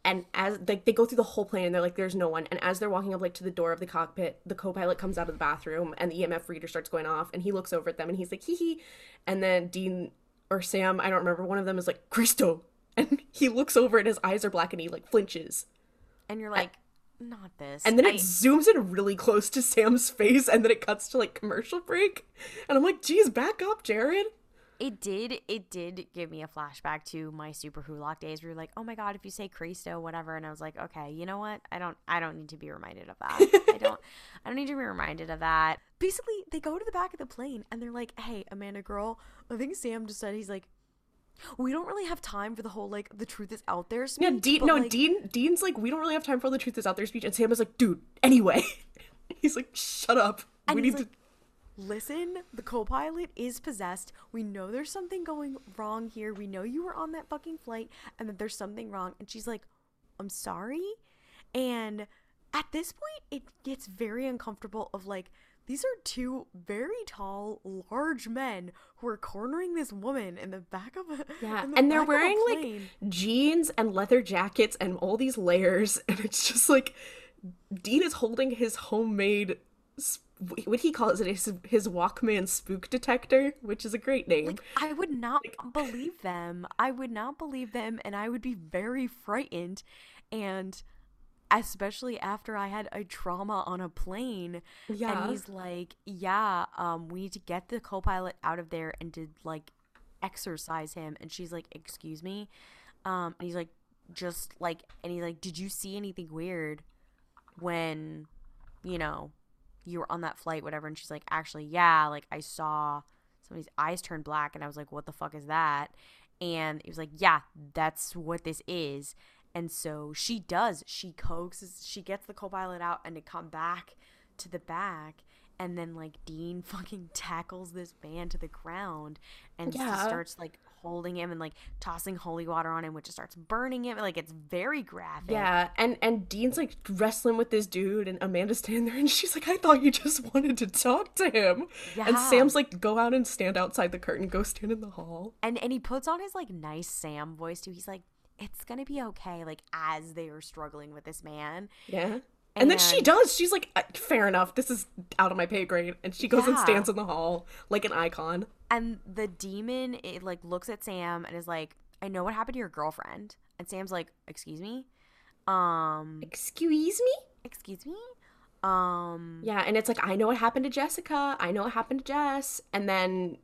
And as like they go through the whole plane and they're like, "There's no one." And as they're walking up like to the door of the cockpit, the co-pilot comes out of the bathroom and the EMF reader starts going off. And he looks over at them and he's like, "Hee hee." And then Dean or Sam, I don't remember, one of them is like, "Christo," [laughs] and he looks over and his eyes are black and he like flinches. And you're like, not this. And then it zooms in really close to Sam's face, and then it cuts to like commercial break. And I'm like, "Geez, back up, Jared." It did it did give me a flashback to my Superwholock days where you're like, oh my god, if you say Christo, whatever, and I was like, okay, you know what? I don't I don't need to be reminded of that. I don't [laughs] I don't need to be reminded of that. Basically, they go to the back of the plane and they're like, hey, Amanda girl, I think Sam just said he's like we don't really have time for the whole like the truth is out there speech. Yeah, Dean. No, like, Dean. Dean's like, we don't really have time for all the truth is out there speech, and Sam is like, dude. Anyway, [laughs] he's like, shut up. We need like, listen, the co-pilot is possessed. We know there's something going wrong here. We know you were on that fucking flight and that there's something wrong. And she's like, I'm sorry. And at this point, it gets very uncomfortable of like, these are two very tall, large men who are cornering this woman in the back of a. Yeah, the and they're back of a wearing like jeans and leather jackets and all these layers, [laughs] and it's just like Dean is holding his homemade. What he calls it his, his Walkman spook detector, which is a great name. I would not [laughs] believe them. I would not believe them, and I would be very frightened. And especially after I had a trauma on a plane. Yeah. And he's like, Yeah, um, we need to get the co pilot out of there and to like exorcise him. And she's like, Excuse me? Um, and he's like, just like, and he's like, Did you see anything weird when, you know, you were on that flight, whatever? And she's like, Actually, yeah, like I saw somebody's eyes turn black. And I was like, What the fuck is that? And he was like, Yeah, that's what this is. And so she does. She coaxes, she gets the co pilot out and to come back to the back. And then, like, Dean [laughs] fucking tackles this man to the ground and Yeah. starts, like, holding him and, like, tossing holy water on him, which just starts burning him. Like, it's very graphic. Yeah, and and Dean's like wrestling with this dude, and Amanda's standing there, and she's like, "I thought you just [laughs] wanted to talk to him." Yeah. And Sam's like, "Go out and stand outside the curtain. Go stand in the hall." And, and he puts on his, like, nice Sam voice, too. He's like, it's gonna be okay, like, as they are struggling with this man. Yeah. And, then she does. She's like, "Uh, "Fair enough. This is out of my pay grade." And she goes and stands in the hall like an icon. And the demon, it like looks at Sam and is like, "I know what happened to your girlfriend." And Sam's like, "Excuse me, um, Excuse me. excuse me, um." Yeah, and it's like, I know what happened to Jessica. I know what happened to Jess. And then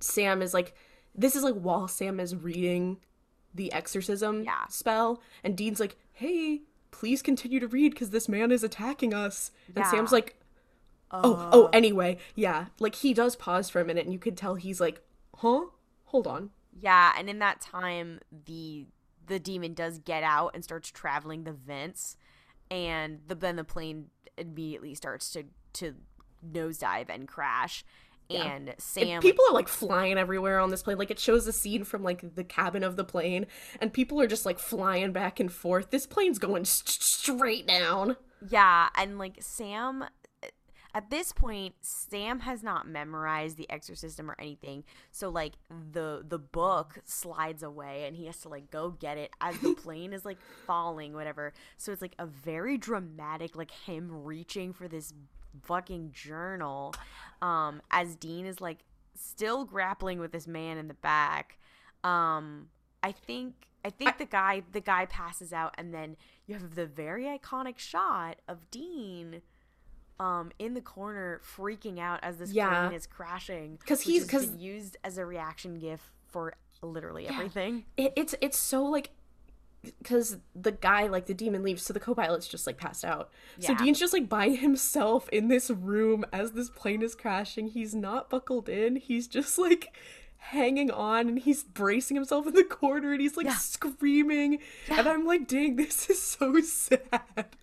Sam is like, this is like while Sam is reading the exorcism Yeah. spell, and Dean's like, hey, please continue to read because this man is attacking us. And Sam's like, oh, oh, uh. anyway, yeah. Like he does pause for a minute, and you could tell he's like, huh? Hold on. Yeah, and in that time, the the demon does get out and starts traveling the vents, and the, then the plane immediately starts to to nosedive and crash. And And Sam, people are like flying everywhere on this plane. Like it shows a scene from like the cabin of the plane, and people are just like flying back and forth. This plane's going st- straight down. Yeah, and like Sam at this point Sam has not memorized the exorcism or anything. So like the the book slides away and he has to like go get it as the [laughs] plane is like falling whatever. So it's like a very dramatic like him reaching for this fucking journal um as Dean is like still grappling with this man in the back. Um I think I think I, the guy the guy passes out and then you have the very iconic shot of Dean um in the corner freaking out as this yeah. plane is crashing because he's because used as a reaction gif for literally yeah. everything it, it's it's so like because the guy like the demon leaves so the co-pilot's just like passed out yeah. so dean's just like by [laughs] himself in this room as this plane is crashing he's not buckled in he's just like hanging on and he's bracing himself in the corner and he's like yeah. screaming yeah. and i'm like dang this is so [laughs] sad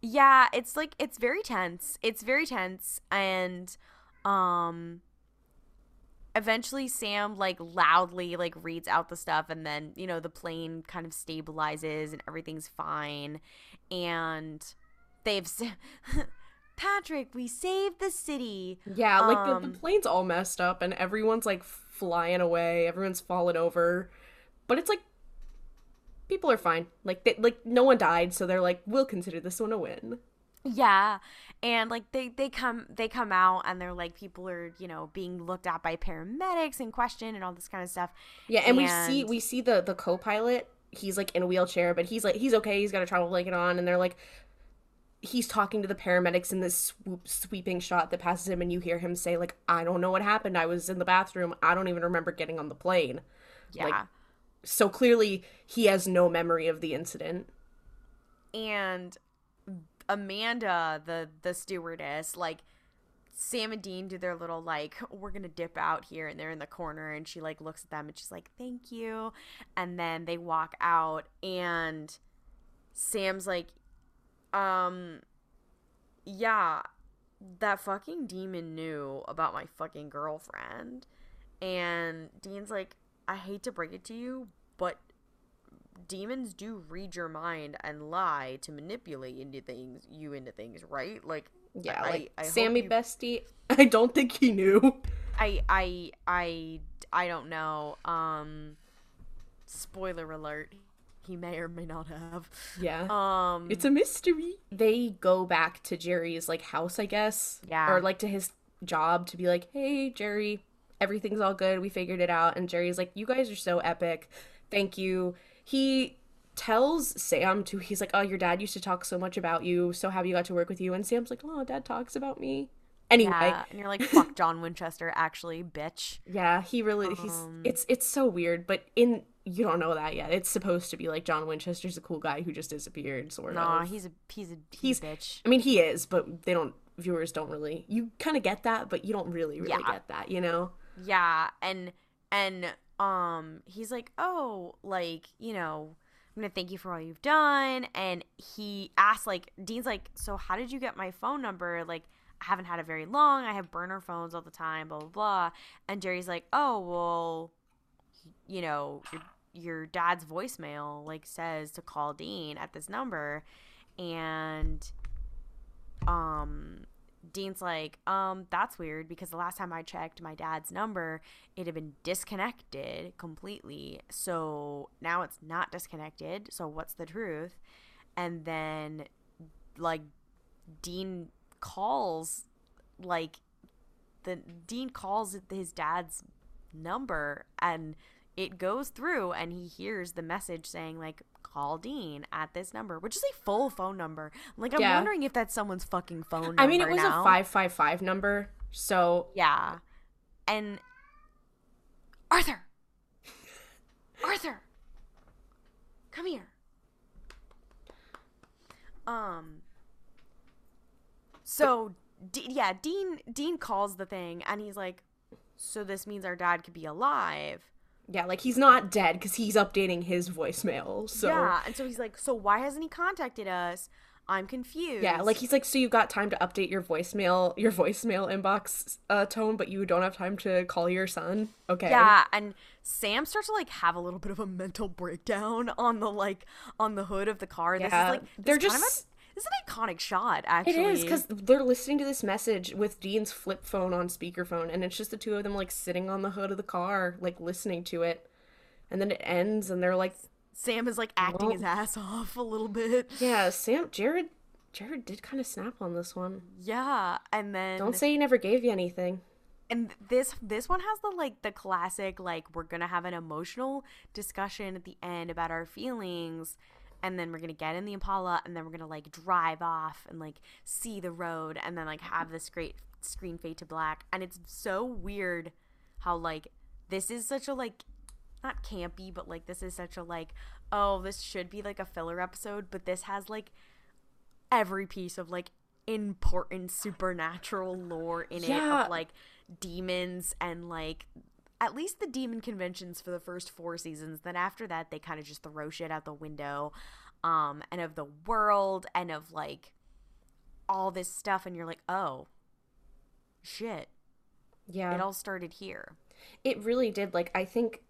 yeah it's like it's very tense it's very tense and um eventually sam like loudly like reads out the stuff and then you know the plane kind of stabilizes and everything's fine and they've [laughs] patrick we saved the city yeah like um, the, the um, plane's all messed up and everyone's like flying away everyone's fallen over but it's like people are fine. Like they, like no one died, so they're like, we'll consider this one a win. Yeah. And like they they come they come out and they're like people are, you know, being looked at by paramedics and questioned and all this kind of stuff. Yeah, and, and... we see we see the the co-pilot, he's like in a wheelchair, but he's like he's okay, he's got a travel blanket on and they're like he's talking to the paramedics in this swoop, sweeping shot that passes him and you hear him say like I don't know what happened. I was in the bathroom. I don't even remember getting on the plane. Yeah. Like, so clearly he has no memory of the incident. And Amanda, the the stewardess, like Sam and Dean do their little like we're gonna dip out here and they're in the corner and she like looks at them and she's like thank you. And then they walk out and Sam's like um yeah that fucking demon knew about my fucking girlfriend. And Dean's like I hate to break it to you, but demons do read your mind and lie to manipulate into things you into things, right? Like yeah, I, like I, I Sammy you... Bestie. [laughs] I don't think he knew. I I I I don't know. Um spoiler alert. He may or may not have. Yeah. Um It's a mystery. They go back to Jerry's like house, I guess. Yeah. Or like to his job to be like, "Hey, Jerry, everything's all good. We figured it out." And Jerry's like, "You guys are so epic thank you. He tells Sam to he's like, "Oh, your dad used to talk so much about you. So happy you got to work with you." And Sam's like, "Oh, dad talks about me." Anyway, yeah, and you're like, "Fuck John Winchester, actually, bitch." Yeah, he really he's um, it's it's so weird, but in you don't know that yet. It's supposed to be like John Winchester's a cool guy who just disappeared, sort nah, of. Nah, he's a he's a he's, he's a bitch. I mean, he is, but they don't viewers don't really. You kind of get that, but you don't really really yeah. get that, you know? Yeah, and and um he's like oh like you know i'm gonna thank you for all you've done. And he asks like dean's like so how did you get my phone number? Like i haven't had it very long. I have burner phones all the time blah blah blah. And jerry's like oh well you know your, your dad's voicemail like says to call dean at this number. And um Dean's like, um, that's weird because the last time I checked my dad's number, it had been disconnected completely. So now it's not disconnected. So what's the truth? And then, like, Dean calls, like, the Dean calls his dad's number and it goes through and he hears the message saying like call Dean at this number, which is a full phone number. Like I'm yeah. wondering if that's someone's fucking phone number. I mean, it was now. a 555 number. So, yeah. And Arthur. Arthur. Come here. Um so D- yeah, Dean Dean calls the thing and he's like so this means our dad could be alive. Yeah, like he's not dead because he's updating his voicemail. So yeah, and so he's like, so why hasn't he contacted us? I'm confused. Yeah, like he's like, so you've got time to update your voicemail, your voicemail inbox uh, tone, but you don't have time to call your son. Okay. Yeah, and Sam starts to like have a little bit of a mental breakdown on the like on the hood of the car. Yeah, this is like they're just. This is an iconic shot. Actually, It is because they're listening to this message with Dean's flip phone on speakerphone, and it's just the two of them like sitting on the hood of the car, like listening to it, and then it ends, and they're like, Sam is like acting Well- his ass off a little bit. "Yeah, Sam, Jared, Jared did kind of snap on this one. Yeah, and then Don't say he never gave you anything." and this this one has the like the classic like we're gonna have an emotional discussion at the end about our feelings and then we're gonna get in the impala and then we're gonna like drive off and like see the road and then like have this great screen fade to black. And it's so weird how like this is such a like not campy but like this is such a like oh this should be like a filler episode but this has like every piece of like important supernatural lore in it of like demons and like at least the demon conventions for the first four seasons. Then after that they kind of just throw shit out the window um and of the world and of like all this stuff and you're like oh shit. Yeah, it all started here. It really did. Like i think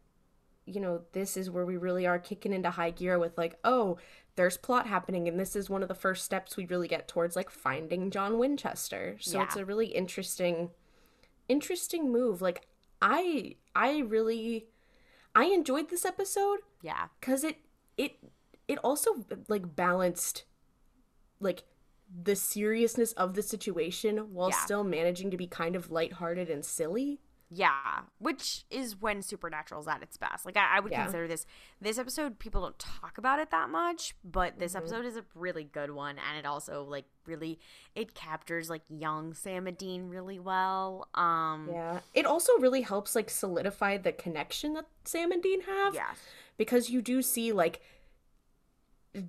you know this is where we really are kicking into high gear with like oh there's plot happening and this is one of the first steps we really get towards like finding john winchester. So it's a really interesting interesting move. Like i i really i enjoyed this episode yeah because it it it also like balanced like the seriousness of the situation while Yeah. still managing to be kind of lighthearted and silly Yeah, which is when Supernatural's at its best. Like I, I would Yeah. consider this this episode. People don't talk about it that much, but this Mm-hmm. episode is a really good one, and it also like really it captures like young Sam and Dean really well. Um, Yeah. It also really helps like solidify the connection that Sam and Dean have. yeah, Because you do see like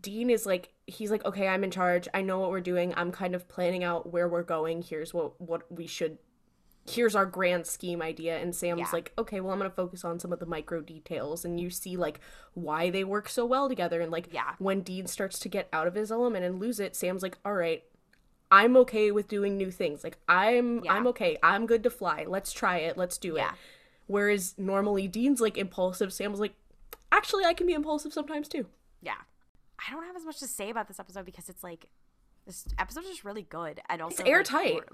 Dean is like he's like, Okay, I'm in charge. I know what we're doing. I'm kind of planning out where we're going. Here's what what we should here's our grand scheme idea and Sam's Yeah. like, okay, well I'm gonna focus on some of the micro details and you see like why they work so well together and like Yeah. when Dean starts to get out of his element and lose it, Sam's like, All right, I'm okay with doing new things. Like I'm Yeah. I'm okay. I'm good to fly. Let's try it. Let's do Yeah. it. Whereas normally Dean's like impulsive, Sam's like, actually I can be impulsive sometimes too. yeah. I don't have as much to say about this episode because it's like this episode is just really good and also It's like, airtight. we're-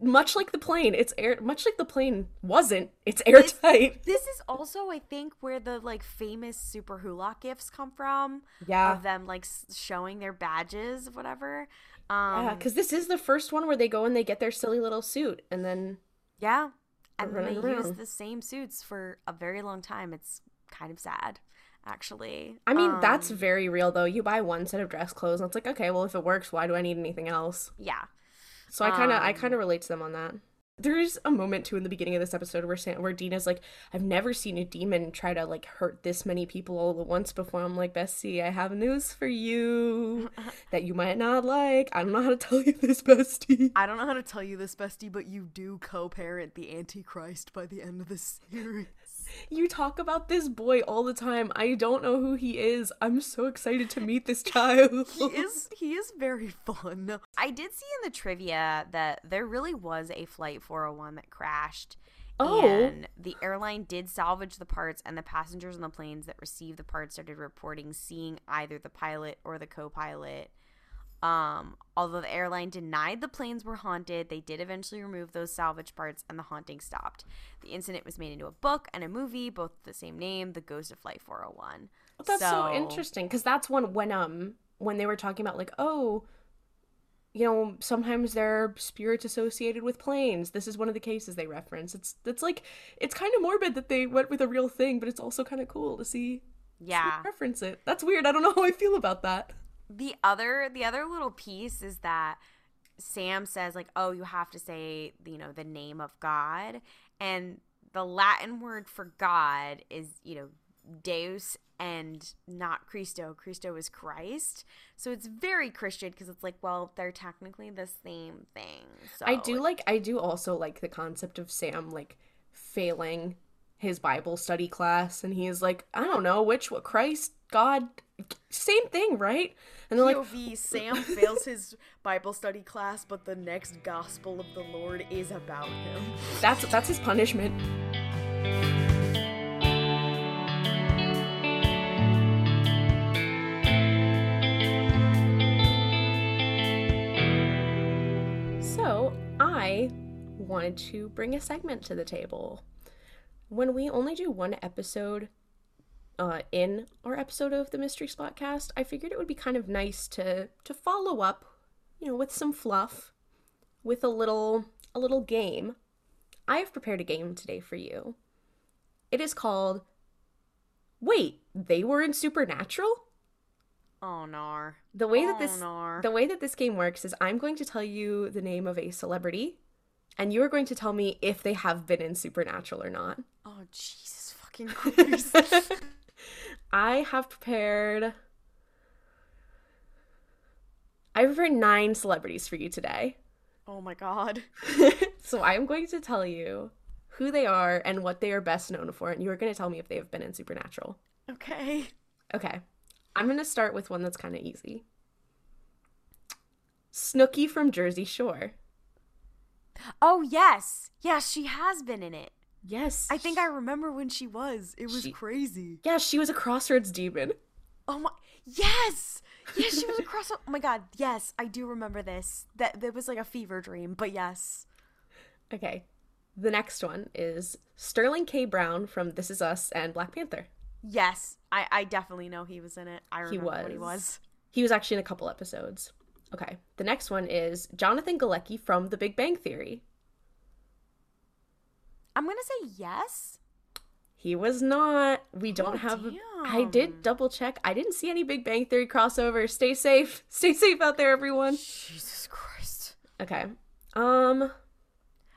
Much like the plane, it's air much like the plane wasn't. It's airtight. This is also, I think, where the like famous Superwholock gifts come from. Yeah. of them like showing their badges, whatever. Um, Yeah, because this is the first one where they go and they get their silly little suit, and then Yeah. And then they use the same suits for a very long time. It's kind of sad, actually. I mean that's Um, very real though. You buy one set of dress clothes, and it's like, okay, well if it works, why do I need anything else? yeah. So I kind of I Um, kind of relate to them on that. There's a moment too in the beginning of this episode where Sam, where Dean's like, I've never seen a demon try to like hurt this many people all at once before. I'm like, Bessie, I have news for you [laughs] that you might not like. I don't know how to tell you this, Bestie. I don't know how to tell you this, bestie, but you do co-parent the Antichrist by the end of the series. You talk about this boy all the time. I don't know who he is. I'm so excited to meet this child. [laughs] he is he is very [laughs] fun. I did see in the trivia that there really was a flight 401 that crashed. Oh. And the airline did salvage the parts and the passengers on the planes that received the parts started reporting seeing either the pilot or the co-pilot. Um, although the airline denied the planes were haunted, they did eventually remove those salvage parts and the haunting stopped. The incident was made into a book and a movie, both the same name, The Ghost of Flight 401. That's so, interesting because that's one when um when they were talking about like oh you know sometimes there are spirits associated with planes. This is one of the cases they reference. It's it's like it's kind of morbid that they went with a real thing, but it's also kind of cool to see Yeah. reference it. That's weird. I don't know how I feel about that. The other the other little piece is that Sam says like, "Oh, you have to say, you know, the name of God." And the Latin word for God is, you know, Deus and not Christo. Christo is Christ. So it's very Christian because it's like, well, they're technically the same thing. So I do like I do also like the concept of Sam like failing his Bible study class and he is like, I don't know which what Christ, God, same thing, right? And they're POV, like, Sam fails his Bible study class, but the next gospel of the Lord is about him. That's that's his punishment. So I wanted to bring a segment to the table. When we only do one episode uh, in our episode of the Mystery Spotcast, I figured it would be kind of nice to to follow up, you know, with some fluff, with a little a little game. I have prepared a game today for you. It is called Wait, they were in Supernatural? Oh no. The way that Oh, this no. the way that this game works is I'm going to tell you the name of a celebrity and you are going to tell me if they have been in Supernatural or not. Oh Jesus fucking [laughs] Christ. [laughs] I have prepared I have prepared nine celebrities for you today. oh my god. [laughs] so I'm going to tell you who they are and what they are best known for, and you are going to tell me if they have been in Supernatural. Okay. Okay. I'm going to start with one that's kind of easy. Snooki from Jersey Shore. Oh yes. Yes, she has been in it. Yes. I think I remember when she was. It was She- crazy. Yeah, she was a crossroads demon. Oh my Yes! Yes, she was across Oh my god, yes, I do remember this. That that was like a fever dream, but yes. Okay. The next one is Sterling K. Brown from This Is Us and Black Panther. Yes. I, I definitely know he was in it. I He remember what he was. was. He was actually in a couple episodes. Okay. The next one is Jonathan Galecki from The Big Bang Theory. I'm gonna say yes. He was not. We don't Oh, have. I did double check. I didn't see any Big Bang Theory crossover. Stay safe. [laughs] Stay safe out there, everyone. Jesus Christ. Okay. Um.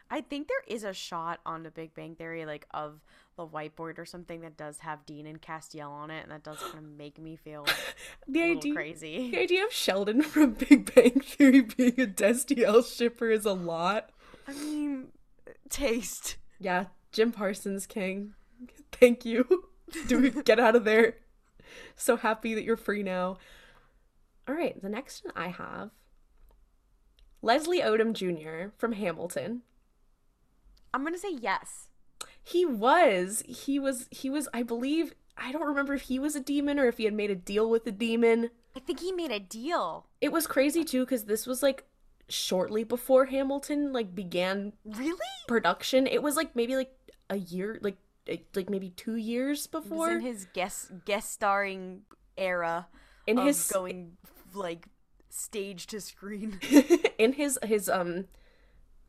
I think there is a shot on the Big Bang Theory, like of the whiteboard or something that does have Dean and Castiel on it, and that does kind of make me feel [laughs] The idea. crazy. The idea of Sheldon [laughs] from Big Bang Theory being a Destiel shipper is a lot. I mean, taste. Yeah, Jim Parsons King. Thank you. [laughs] Do we get out of there? So happy that you're free now. All right, the next one I have Leslie Odom Jr. from Hamilton. I'm gonna say yes. He was. He was he was I believe I don't remember if he was a demon or if he had made a deal with the demon. I think he made a deal. It was crazy too cuz this was like shortly before Hamilton like began Really? production. It was like maybe like a year like like maybe 2 years It was before in his guest guest starring era in of his going like stage to screen. [laughs] in his his um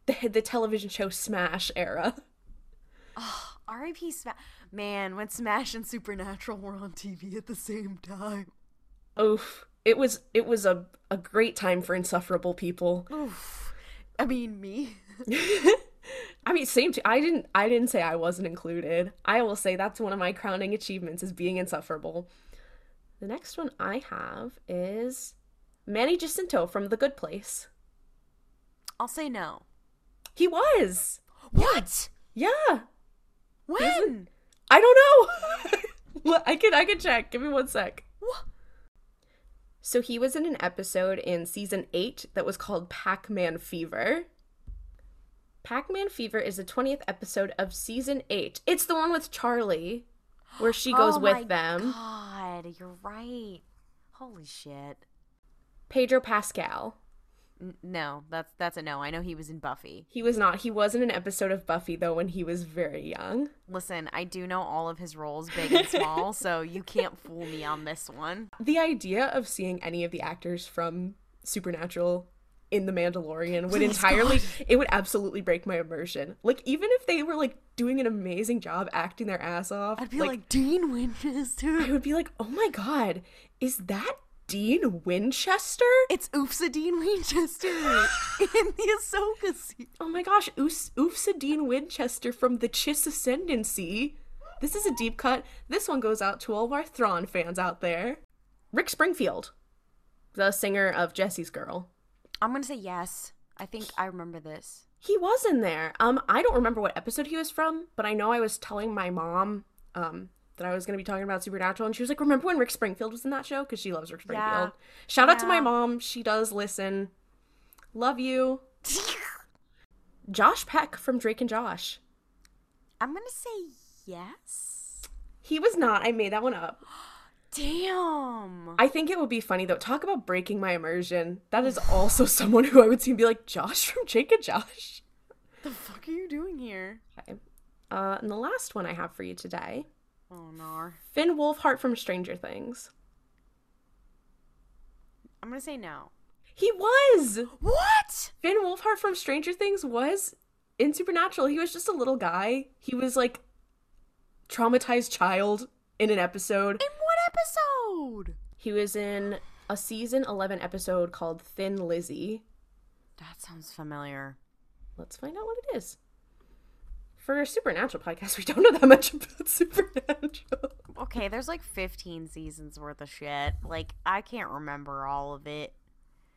the the television show Smash era. R.I.P. Smash. Man, when Smash and Supernatural were on TV at the same time. Oof. It was it was a a great time for insufferable people. Oof. I mean, me. [laughs] I mean, same. T- I didn't. I didn't say I wasn't included. I will say that's one of my crowning achievements is being insufferable. The next one I have is Manny Jacinto from The Good Place. I'll say no. He was. What? Yeah. When? I don't know. [laughs] I can. I can check. Give me one sec. What? So he was in an episode in season eight that was called Pac Man Fever. Pac Man Fever is the 20th episode of season eight. It's the one with Charlie, where she goes oh with my them. God, you're right. Holy shit. Pedro Pascal. No, that's that's a no. I know he was in Buffy. He was not. He was in an episode of Buffy, though, when he was very young. Listen, I do know all of his roles, big and small, [laughs] so you can't fool me on this one. The idea of seeing any of the actors from Supernatural in The Mandalorian would oh Please, entirely, it would absolutely break my immersion. Like, even if they were, like, doing an amazing job acting their ass off, I'd be like, Dean Winchester. I would be like, oh my god, is that Dean Winchester? It's Ufsa Dean Winchester [laughs] in the Ahsoka scene. Oh my gosh, Ufsa Dean Winchester from the Chiss Ascendancy. This is a deep cut. This one goes out to all of our Thrawn fans out there. Rick Springfield, the singer of Jesse's Girl. I'm gonna say yes. I think I remember this. He was in there. Um, I don't remember what episode he was from, but I know I was telling my mom um that I was going to be talking about Supernatural, and she was like, "Remember when Rick Springfield was in that show?" Because she loves Rick Yeah. Springfield. Shout out to my mom. She does listen. Love you, [laughs] Josh Peck from Drake and Josh. I'm gonna say yes. He was not. I made that one up. [gasps] Damn. I think it would be funny though. Talk about breaking my immersion. That is also [laughs] someone who I would see and be like, Josh from Jake and Josh. the fuck are you doing here? Okay. Uh, and the last one I have for you today Oh no. Finn Wolfhard from Stranger Things. I'm gonna say no. He was! What? Finn Wolfhard from Stranger Things was in Supernatural. He was just a little guy. He was like traumatized child in an episode. In what episode? He was in a season 11 episode called Thin Lizzy. That sounds familiar. Let's find out what it is. For a Supernatural podcast, we don't know that much about [laughs] Supernatural. Okay, there's like 15 seasons worth of shit. Like I can't remember all of it.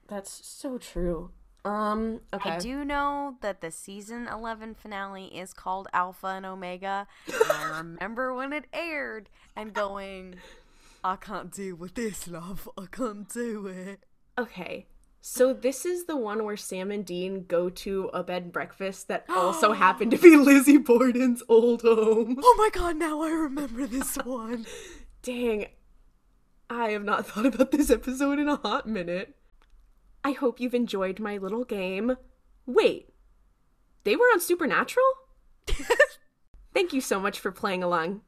That's so true. Um, okay. I do know that the season 11 finale is called Alpha and Omega. And I [laughs] remember when it aired and going, I can't deal with this, love. I can't do it. Okay. So this is the one where Sam and Dean go to a bed and breakfast that [gasps] also happened to be [laughs] Lizzie Borden's old home. Oh my god, now I remember this [laughs] one. Dang. I have not thought about this episode in a hot minute. I hope you've enjoyed my little game. Wait. They were on Supernatural? [laughs] Thank you so much for playing along.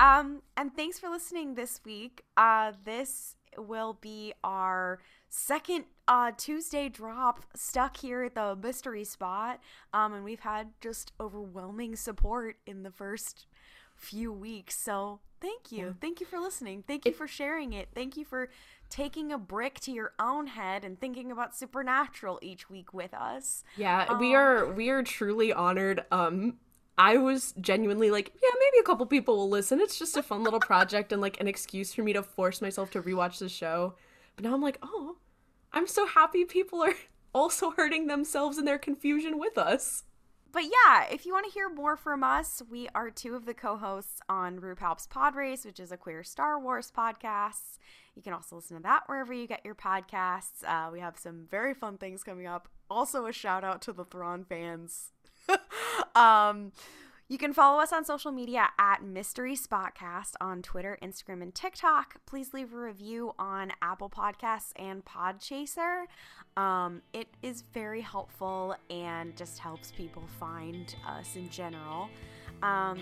Um, and thanks for listening this week. Uh, this will be our second uh Tuesday drop stuck here at the mystery spot. Um, and we've had just overwhelming support in the first few weeks. So thank you. Thank you for listening. Thank you for sharing it. Thank you for taking a brick to your own head and thinking about supernatural each week with us. Yeah, we are we are truly honored. Um I was genuinely like, yeah, maybe a couple people will listen. It's just a fun little project and like an excuse for me to force myself to rewatch the show. But now I'm like, oh, I'm so happy people are [laughs] also hurting themselves in their confusion with us. But yeah, if you want to hear more from us, we are two of the co-hosts on RuPaul's Pod Race, which is a queer Star Wars podcast. You can also listen to that wherever you get your podcasts. Uh, we have some very fun things coming up. Also, a shout out to the Thrawn fans. [laughs] um, you can follow us on social media at Mystery Spotcast on Twitter, Instagram, and TikTok. Please leave a review on Apple Podcasts and Podchaser. Um, it is very helpful and just helps people find us in general. Um,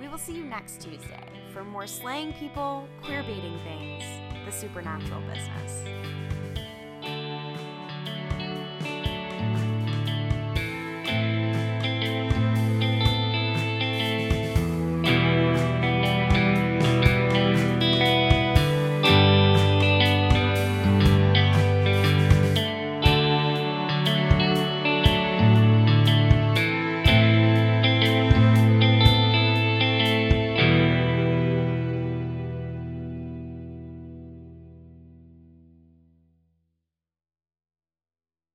we will see you next Tuesday for more slaying people, queer baiting things, the supernatural business.